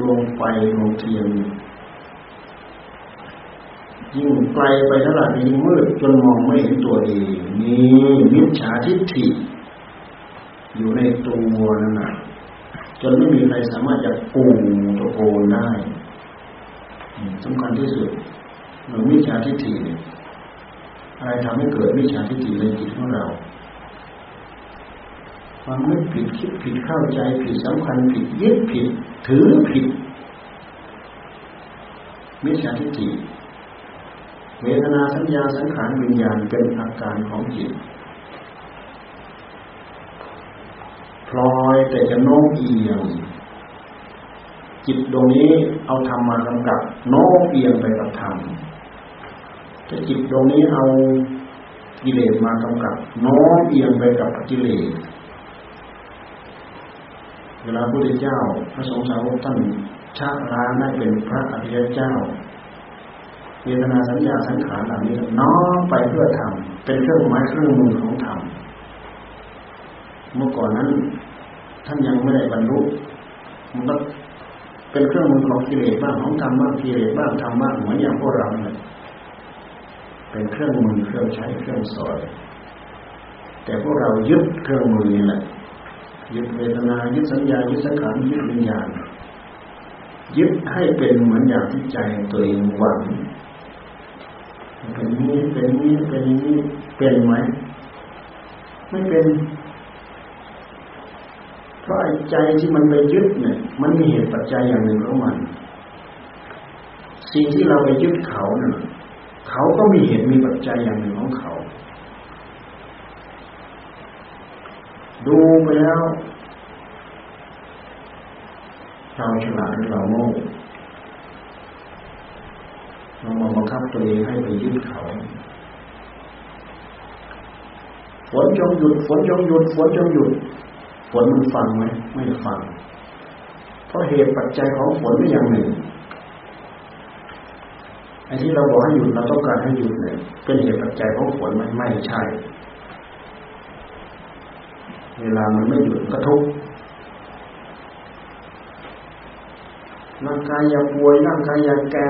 ดวงไฟดวงเทียน ยิ่งไกลไปเท่าไหร่ยิ่งมืดจนมองไม่เห็นตัวเองนี่มิจฉาทิฏฐิอยู่ในตัวนั่นแหะจนไม่มีใครสามารถจะปูตะโกนได้สำคัญที่สุดหมือนมิจฉาทิฏฐิอะไรทำให้เกิดมิจฉาทิฏฐิในจิตของเราความไม่ผิดคิดผิดเข้าใจผิดสำคัญผิดยึดผิด ถือผิดมิจฉาทิฏฐิ เวทนาสัญญาสังขารวิญญาณเป็นอาการของจิตพลอยแต่จะโน้มเอียง จิตตรงนี้เอาธรรมมากำกับโน้มเอียงไปกับธรรมถ้าจิตตรงนี้เอากิเลสมากำกับโน้มเอียงไปกับกิเลสเวลาพระพุทธเจ้า พระสงฆ์สาวกท่านชาล้างได้เป็นพระอริยเจ้า เวทนาสัญญาสังขารเหล่านี้น้อมไปเพื่อทำเป็นเครื่องไม้เครื่องมือของธรรมเมื่อก่อนนั้น ท่านยังไม่ได้บรรลุมันก็เป็นเครื่องมือของกิเลสบ้างของธรรมบ้างกิเลสบ้างธรรมบ้างเหมือนอย่างพวกเราเนี่ยเป็นเครื่องมือเครื่องใช้เครื่องสอยแต่พวกเรายึดเครื่องมือนี่แหละยึดเวทนายึดสัญญายึดสังขารยึดวิญญาณยึดให้เป็นเหมือนอย่างที่ใจตัวเองหวัง เป็นนี้เป็นนี้เป็นนี้เป็นไหมไม่เป็น เพราะใจที่มันไปยึดเนี่ย มันมีเหตุปัจจัยอย่างหนึ่งของมัน สิ่งที่เราไปยึดเขาเนี่ยเขาก็มีเหตุมีปัจจัยอย่างหนึ่งของเขา ดูไปแล้วเราฉลาดหรือเราโง่ เรามาบังคับตัวเองให้ไปยึดเขาฝนจงหยุดฝนจงหยุดฝนจงหยุดฝนมันฟังไหมไม่ฟัง เพราะเหตุปัจจัยของฝนไม่อย่างหนึ่งไอ้ที่เราบอกให้หยุดเราต้องการให้หยุดเนี่ยเป็นเหตุปัจจัยของฝนไหมไม่ใช่ เวลามันไม่หยุดกระทุกร่างกายอย่าป่วยร่างกายอย่าแก่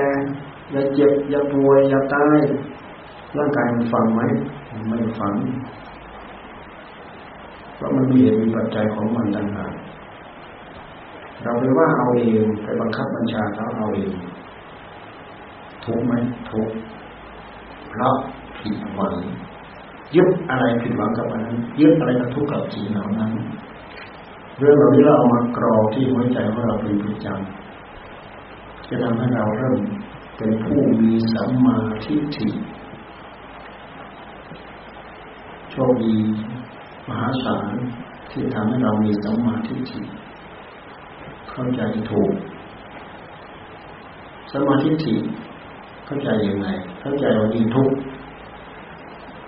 อย่าเจ็บ อย่าป่วย อย่าตาย ร่างกายมันฟังไหมไม่ฟัง เพราะมันมีเหตุมีปัจจัยของมันต่างหากเราไปว่าเอาเองไปบังคับบัญชาเขาเอาเองทุกไหมทุกเพราะผิดหวังยึดอะไรผิดหวังกับอันนั้นยึดอะไรกับทุกข์กับสิ่งเหล่านั้น เรื่องเหล่านี้เราเอามากรอที่หัวใจของเราเป็นประจำจะทำให้เราเริ่ม เป็นผู้มีสัมมาทิฏฐิโชคดีมหาศาลที่ทำให้เรามีสัมมาทิฏฐิเข้าใจถูกสัมมาธิิเข้าใจยังไง เข้าใจว่านี่ทุก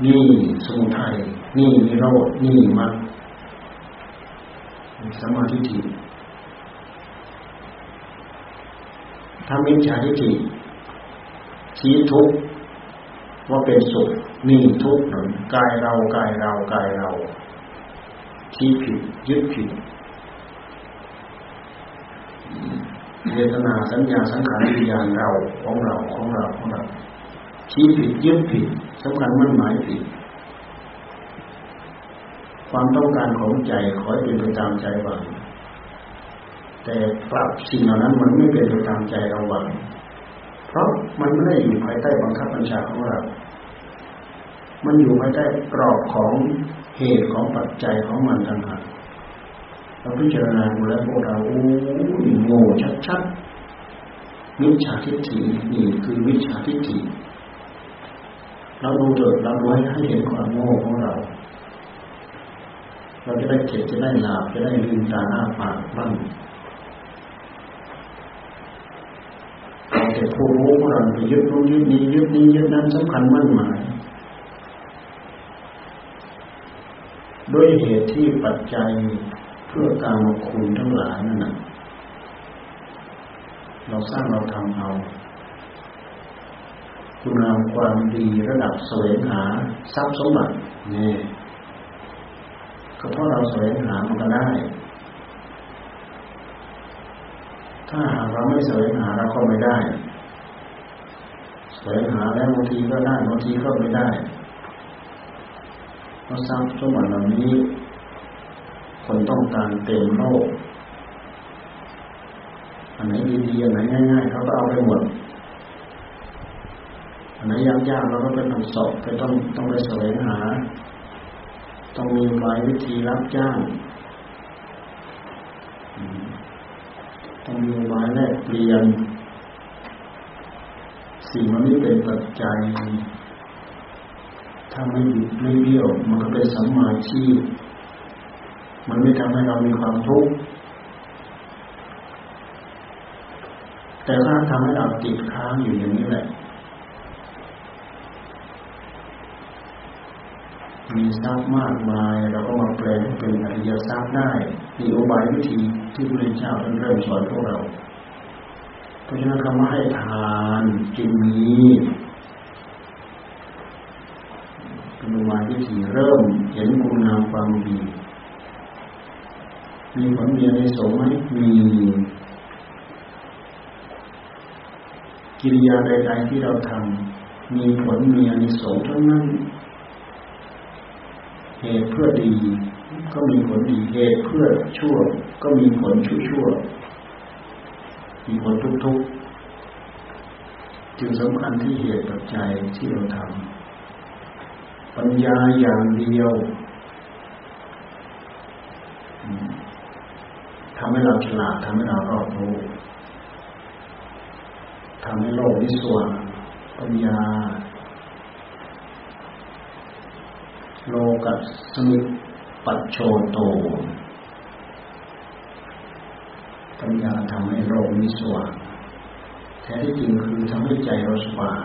นี่สมุทัยนี่นิโรธนี่มรรคสัมมาธิิถ้ามิจฉาทิฏฐิ ชี้ทุกว่าเป็นสุขนี่ทุกข์หนุนกายเรากายเรากายเรา ชี้ผิดยึดผิดเวทนาสัญญาสังขารวิญญาณเราของเราของเราของเราชี้ผิดยึดผิดสำคัญมั่นหมายผิด ความต้องการของใจขอให้เป็นไปตามใจหวังแต่กลับสิ่งเหล่านั้นมันไม่เป็นไปตามใจเราหวัง เพราะมันไม่ได้อยู่ภายใต้บังคับบัญชาของเรา มันอยู่ภายใต้กรอบของเหตุของปัจจัยของมันต่างหากเราพิจารณาดูแล้วพวกเราโอ้ยโง่ชัดๆวิชาทิฏฐินี่คือวิชาทิฏฐิเราดูเถิดเราดูให้ให้เห็นความโง่ของเรา เราจะได้เจ็บจะได้หลาบจะได้ลืมตาหน้าปากบ้าง แต่ผู้รู้ของเราไปยึดรู้ยึดนี้ยึดนี้ยึดนั้นสำคัญมั่นหมายด้วยเหตุที่ปัจจัยเพื่อการมาคุณทั้งหลายนั่นนะเราสร้างเราทำเอาคุณงามความดีระดับแสวงหาทรัพย์สมบัตินี่ก็เพราะเราแสวงหามันก็ได้ ถ้าหากเราไม่แสวงหาเราก็ไม่ได้ แสวงหาแล้วบางทีก็ได้บางทีก็ไม่ได้เพราะทรัพย์สมบัติเหล่านี้ คนต้องการเต็มโลก อันไหนดีๆอันไหนง่ายๆเขาก็เอาไปหมดอันไหนยากๆเราก็ไปทำสอบไปต้องต้องไปแสวงหา ต้องมีหลายวิธีรับจ้างต้องมีหลายแลกเปลี่ยน สิ่งมันี้เป็นปัจจัย ถ้าไม่หยุดไม่เบี้ยว มันก็เป็นสัมมาชีพ มันไม่ทำให้เรามีความทุกข์ แต่ถ้าทำให้เราติดค้างอยู่อย่างนี้แหละ มีทรัพย์มากมายเราก็มาแปลงเป็นอริยทรัพย์ได้ มีอุบายวิธีที่พระเจ้าท่านเริ่มสอนพวกเรา เพราะฉะนั้นคำว่าให้ทานจึงมีเป็นอุบายวิธีเริ่มเห็นคุณงามความดีมีผลมีในสงไหมมีกิริยาใดๆที่เราทำมีผลมีอนิสงส์ทั้งนั้นเหตุเพื่อดี ก็มีผลดีเหตุเพื่อชั่ว ก็มีผลชั่วชั่ว มีผลทุกทุกจึงสำคัญที่เหตุปัจจัยที่เราทำปัญญาอย่างเดียวทำให้เราฉลาดทำให้เรารอบรู้ทำให้โลกนี้สว่างปัญญา โลกัสมิปัจโชโต ปัญญาทำให้โลกนี้สว่างแท้ที่จริงคือทำให้ใจเราสว่าง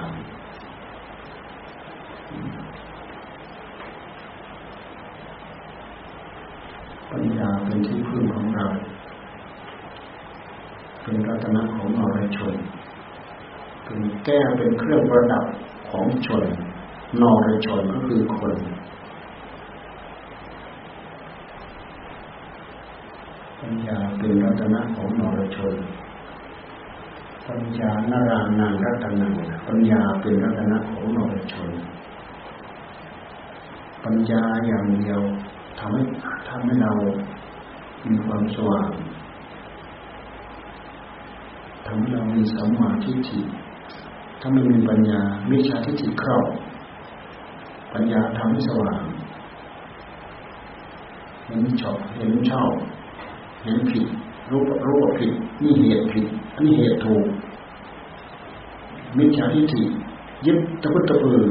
ปัญญาเป็นที่พึ่งของเรา เป็นรัตนะของอรชน เป็นแก้วเป็นเครื่องประดับของชนนอรชนก็คือคน ปัญญาเป็นรัตนะของนรชน ปัญญานารานังรัตนังปัญญาเป็นรัตนะของนรชน ปัญญาอย่างเดียวทำให้ทำให้เรามีความสว่างทำให้เรามีสัมมาทิฏฐิถ้าไม่มีปัญญามิจฉาทิฏฐิครอบปัญญาทำให้สว่างเห็นชอบเห็นชอบ เห็นผิด รู้รู้ว่าผิดนี่เหตุผิดอันนี้เหตุถูกมิจฉาทิฏฐิยึดตะพุตตะพือ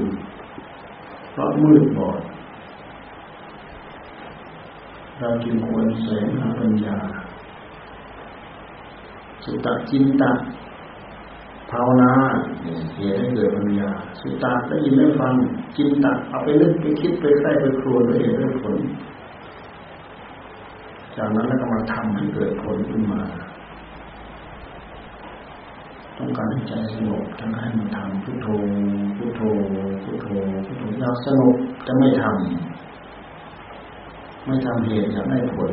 เพราะมืดบอดเราจึงควรแสงหาปัญญา สุตตะจินตะภาวนาเหตุให้เกิดปัญญา สุตตะได้ยินได้ฟังจินตะเอาไปนึกไปคิดไปใกล้ไปครวญด้วยเหตุด้วยผล จากนั้นแล้วก็มาทำให้เกิดผลขึ้นมา ต้องการให้ใจสงบทั้งให้มันทำพุทโธพุทโธพุทโธพุทโธอยากสงบจะไม่ทำไม่ทำเหตุอยากได้ผล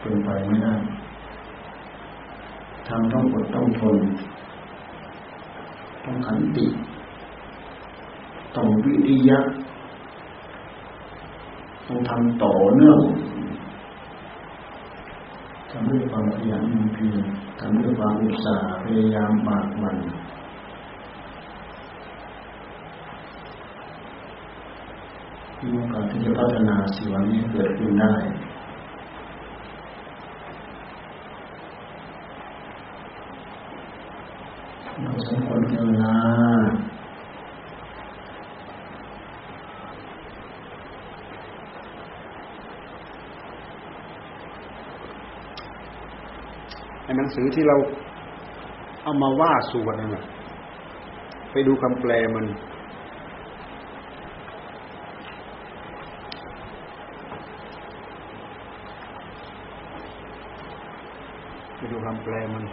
เป็นไปไม่ได้ทำต้องอดต้องทน ต้องขันติต้องวิริยะต้องทำต่อเนื่อง ทำด้วยความขยันมีเพียรทำด้วยความอุตสาห์พยายามบากมันที่มีการที่จะพัฒนาสิ่งนี้เกิดขึ้นได้เราสมควรเวลา หนังสือที่เราเอามาว่าสวดนั่นแหละไปดูคำแปลมัน ไปดูคำแปลมัน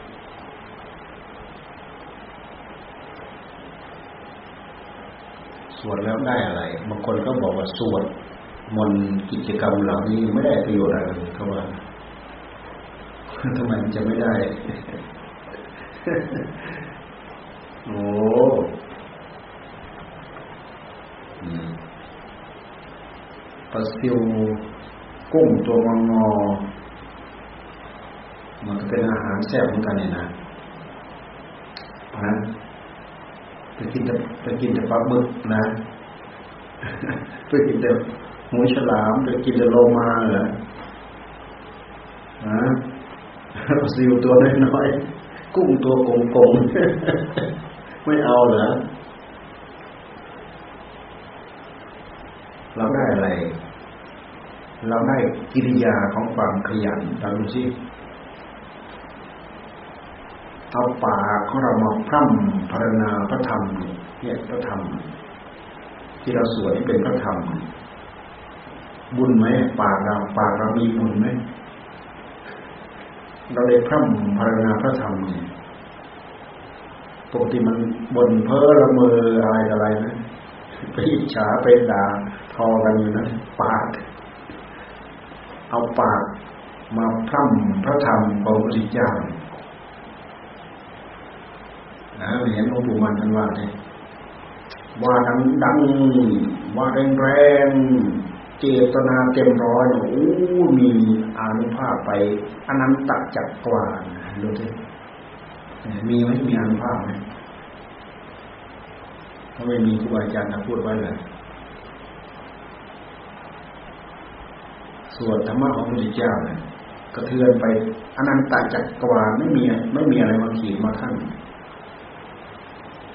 สวดแล้วได้อะไร บางคนก็บอกว่าสวดมนกิจกรรมเหล่านี้ไม่ได้ประโยชน์อะไรเขาว่า ทำไมมันจะไม่ได้ โอ้ปลาซิวกุ้งตัวงองอ มันก็เป็นอาหารแซ่บเหมือนกันเนี่ยนะเพราะนั้นไปกินแต่ไปกินแต่ปลาบึกนะไปกินแต่หมูฉลามไปกินแต่โลมาเหรอฮะ ซิวตัวน้อยๆกุ้งตัวกลมๆไม่เอาเหรอเราได้อะไร เราได้กิริยาของความขยันเราดูสิเอาปากของเรามาพร่ำพรณนาพระธรรมเนี่ยพระธรรม ที่เราสวดนี่เป็นพระธรรมบุญไหมปากเราปากเรามีบุญไหม เราได้พร่ำพรณนาพระธรรมเนี่ยปกติมันบนเพ้อละเมออะไรอะไรนะไปอิจฉาไปด่าทอกันอยู่นะปาก เอาปากมาพร่ำพระธรรมของพระพุทธเจ้านะเห็นหลวงปู่มันท่านว่าเลยว่าดังดังว่าแรงแรง เจตนาเต็มร้อยโอ้มีอานุภาพไปอนันตจักรวาลดูสิมีไหมมีอานุภาพไหมถ้าไม่มีครูอาจารย์พูดไว้เลยส่วนธรรมะของพระพุทธเจ้าเนี่ยกระเทือนไปอนันตจักรวาลไม่มีไม่มีอะไรมาขีดมาขั้น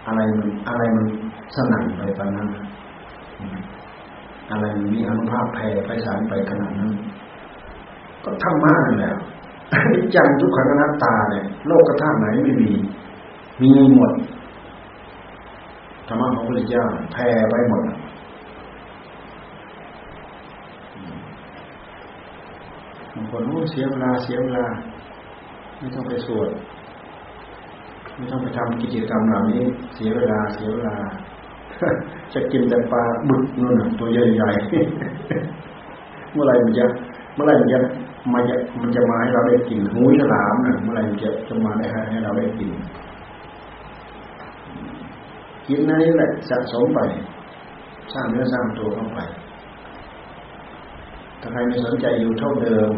อะไรมันอะไรมันสนั่นไปตอนนั้น อะไรมีอนุภาพแผ่ไปสารไปขนาดนั้น ก็ธรรมะนั่นแหละนิจังทุกขังอนัตตาเนี่ยโลกกระทาไหนไม่มี มีหมดธรรมะของพระพุทธเจ้าแผ่ไปหมดบางคนโอ้เสียเวลาเสียเวลา ไม่ต้องไปสวดไม่ต้องไปทำกิจกรรมเหล่านี้ เสียเวลาเสียเวลา จะกินแต่ปลาบึกนู่นตัวใหญ่ๆเมื่อไรมันจะเมื่อไรมันจะมาจะมันจะมาให้เราได้กินหูฉลามนะเมื่อไรมันจะจะมาได้ให้ให้เราได้กินกินนั่นแหละสะสมไปสร้างเนื้อสร้างตัวเข้าไปถ้าใครไม่สนใจอยู่เท่าเดิม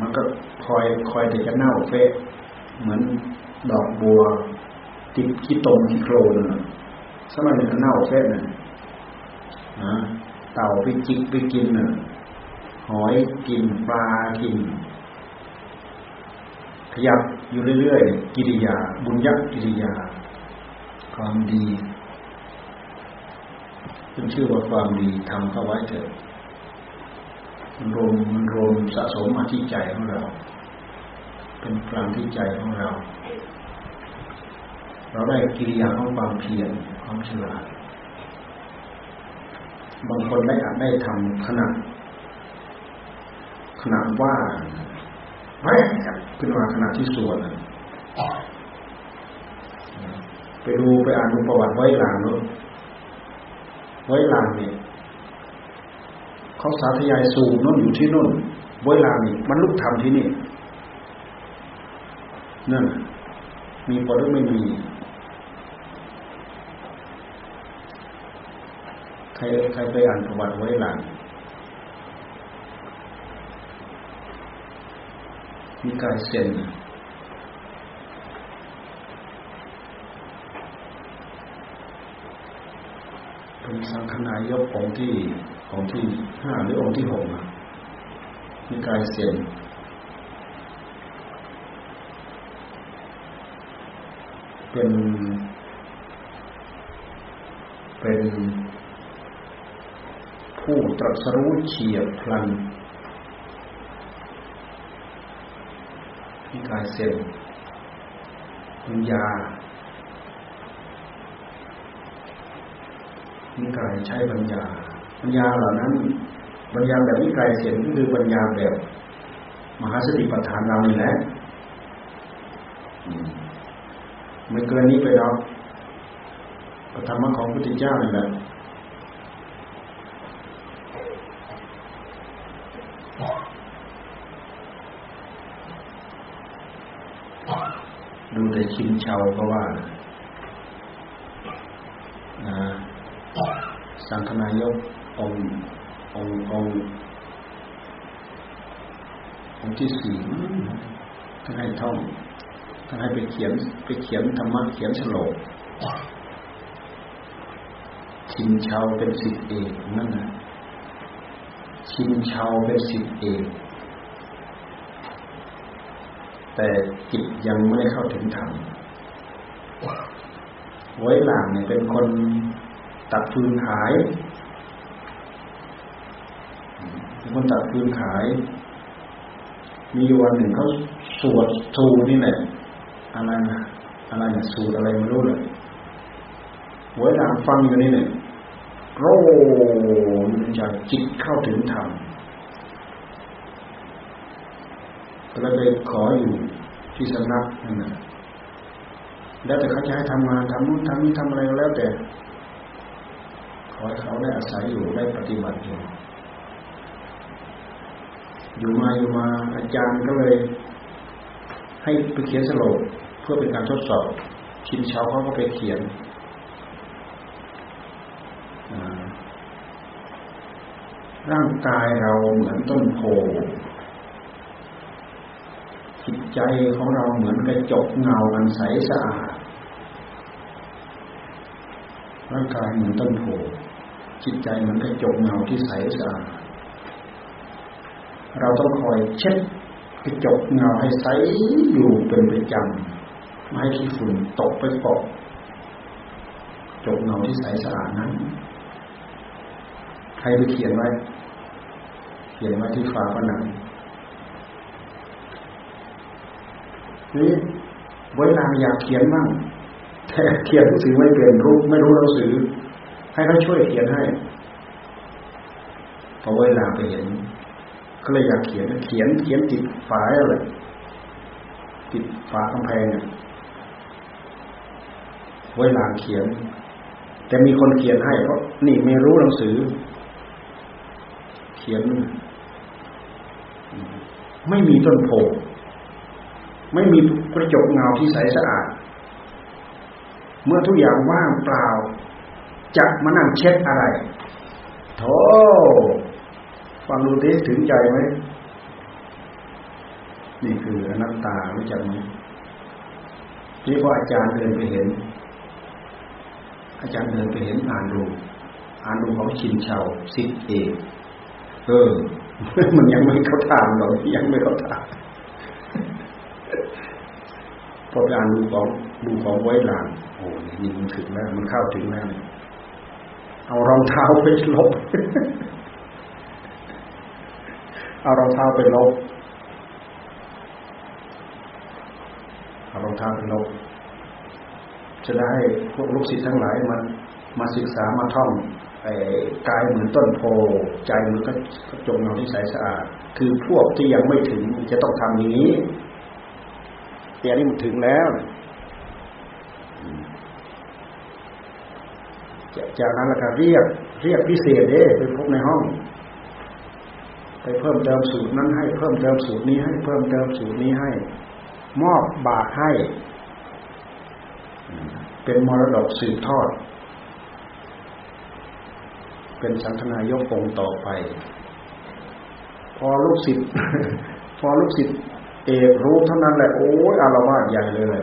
มันก็คอยคอยแต่จะเน่าเฟะเหมือนดอกบัว ติดขี้ตมขี้โคลน สมัยนี้ก็เน่าเฟะน่ะนะเต่าไปจิกไปกินน่ะหอยกินปลากิน ขยับอยู่เรื่อยๆ กิริยา บุญยักกิริยา ความดีเป็นชื่อว่าความดีทำเข้าไว้เถอะมันรวมมันรวมสะสมมาที่ใจของเรา เป็นพลังที่ใจของเรา เราได้กิริยาของความเพียร ความฉลาดบางคนได้อาจได้ทำขนาดขนาดว่าแวบขึ้นมาขนาดที่สวดไปดูไปอ่านดูประวัติไว้หลังนู้นไว้หลังนี่เขาสาธยายสูงนู้นอยู่ที่นู่นไว้หลังนี่มันลุกทำที่นี่นั่นมีพอหรือไม่มี ใครใครไปอ่านประวัติไว้หลังมีกายเซนเป็นสังฆนายกองที่องที่ห้าหรือองที่หกมีกายเซนเป็น เป็น รัสรู้เฉียบพลันมีกายเซนปัญญามีกายใช้ปัญญา ปัญญาเหล่านั้น ปัญญาแบบวิกายเสียนก็คือปัญญาแบบ มหาสติปัฏฐานเรานี่แหละไม่เกินนี้ไปหรอกธรรมะของพระพุทธเจ้านี่แหละดูแต่ ชิมเชาก็ว่าสังฆนายกององององที่สี่ท่านให้ท่องท่านให้ไปเขียนไปเขียนธรรมะเขียนฉลกชินเชาเป็นสิทธิเอกนั่นนะชินเชาเป็นสิทธิเอก แต่จิตยังไม่ได้เข้าถึงธรรมไว้หลังเนี่ยเป็นคนตัดฟืนขายเป็นคนตัดฟืนขาย มีวันหนึ่งเขาสวดทูนี่แหละอะไรนะอะไรเนี่ยสูตรอะไรไม่รู้เลยไว้หลังฟังอยู่นี่เนี่ยโรมันจะจิตเข้าถึงธรรมก็เลยไปขออยู่ ที่สำนักนั่นแหละแล้วแต่เขาจะให้ทำงานทำนู่นทำนี่ทำอะไรแล้วแต่ขอให้เขาได้อาศัยอยู่ได้ปฏิบัติอยู่อยู่มาอยู่มาอาจารย์ก็เลย ให้ไปเขียนสโลกเพื่อเป็นการทดสอบ ชินเช้าเขาก็ไปเขียนร่างกายเราเหมือนต้นโพ ใจของเราเหมือนกระจกเงาอันใสสะอาดร่างกายเหมือนต้นโพจิตใจเหมือนกระจกเงาที่ใสสะอาดเราต้องคอยเช็ดกระจกเงาให้ใสอยู่เป็นประจำไม่ให้ขี้ฝุ่นตกไปเกาะจกเงาที่ใสสะอาดนั้น ใครไปเขียนไว้ เขียนไว้ที่ฝาผนัง นี่เวลาอยากเขียนบ้างแต่เขียนหนังสือไม่เป็นรู้ไม่รู้หนังสือ ให้เขาช่วยเขียนให้พอเวลาไปเห็น ก็เลยอยากเขียนเขียนเขียนติดฝาอะไรติดฝากำแพงเวลาเขียน แต่มีคนเขียนให้เพราะนี่ไม่รู้หนังสือ เขียน ไม่มีต้นโพ ไม่มีกระจกเงาที่ใสสะอาด เมื่อทุกอย่างว่างเปล่าจะมานั่งเช็ดอะไรโธ่ฟังดูดิถึงใจไหมนี่คืออนัตตารู้จักไหมนี่พออาจารย์เดินไปเห็น อาจารย์เดินไปเห็นอ่านดูอ่านดูเขาชินเชาสิทธิเอกเออ มันยังไม่เข้าทางหรอกยังไม่เข้าทาง พอการดูของดูของไว้หลังโอ้นี่มันถึงแล้วมันเข้าถึงแล้วเอารองเท้าไปลบ เอารองเท้าไปลบ เอารองเท้าไปลบ จะได้พวกลูกศิษย์ทั้งหลายมันมาศึกษามาท่องไอ้กายเหมือนต้นโพใจมันก็จงเงาที่ใสสะอาด คือพวกที่ยังไม่ถึงจะต้องทำอย่านี้ แต่นนี้มันถึงแล้วจากนั้นแล้วก็เรียก เรียกพิเศษเด้ไปพบในห้อง ไปเพิ่มเติมสูตรนั้นให้เพิ่มเติมสูตรนี้ให้เพิ่มเติมสูตรนี้ให้ มอบบาทให้ เป็นมรดกสืบทอด เป็นสังฆนายกองต่อไป พอลูกศิษย์พอลูกศิษย์ เอกรู้เท่านั้นแหละโอ้ยอารวาสใหญ่เลยเลย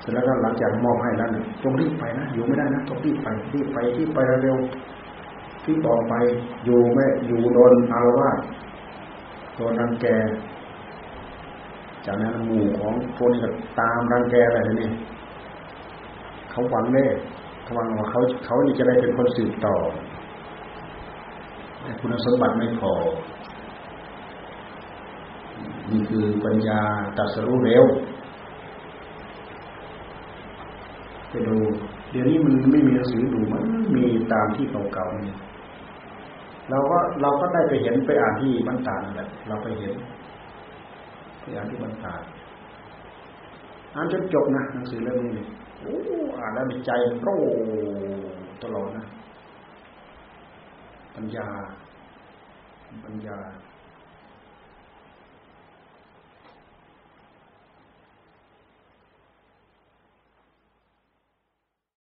เสร็จแล้วก็หลังจากมอบให้แล้วเนี่ยต้องรีบไปนะอยู่ไม่ได้นะต้องรีบไปรีบไปรีบไปเร็วที่ต่อไปอยู่ไม่อยู่โดนอารวาสโดนรังแก จากนั้นหมู่ของพวกนี้ก็ตามรังแกอะไรนี่เขาหวังแน่เขาหวังว่าเขาเขานี่จะได้เป็นคนสืบต่อแต่คุณสมบัติไม่พอ นี่คือปัญญาตัดสรู้เร็วไปดู เดี๋ยวนี้มันไม่มีหนังสือดูมันมีตามที่เก่าๆนี่เราก็เราก็ได้ไปเห็นไปอ่านที่บ้านตานั่นแหละเราไปเห็นไปอ่านที่บ้านตาอ่านจนจบนะหนังสือเล่มนี้โอ้อ่านแล้วในใจโร่ตลอดนะ ปัญญา ปัญญา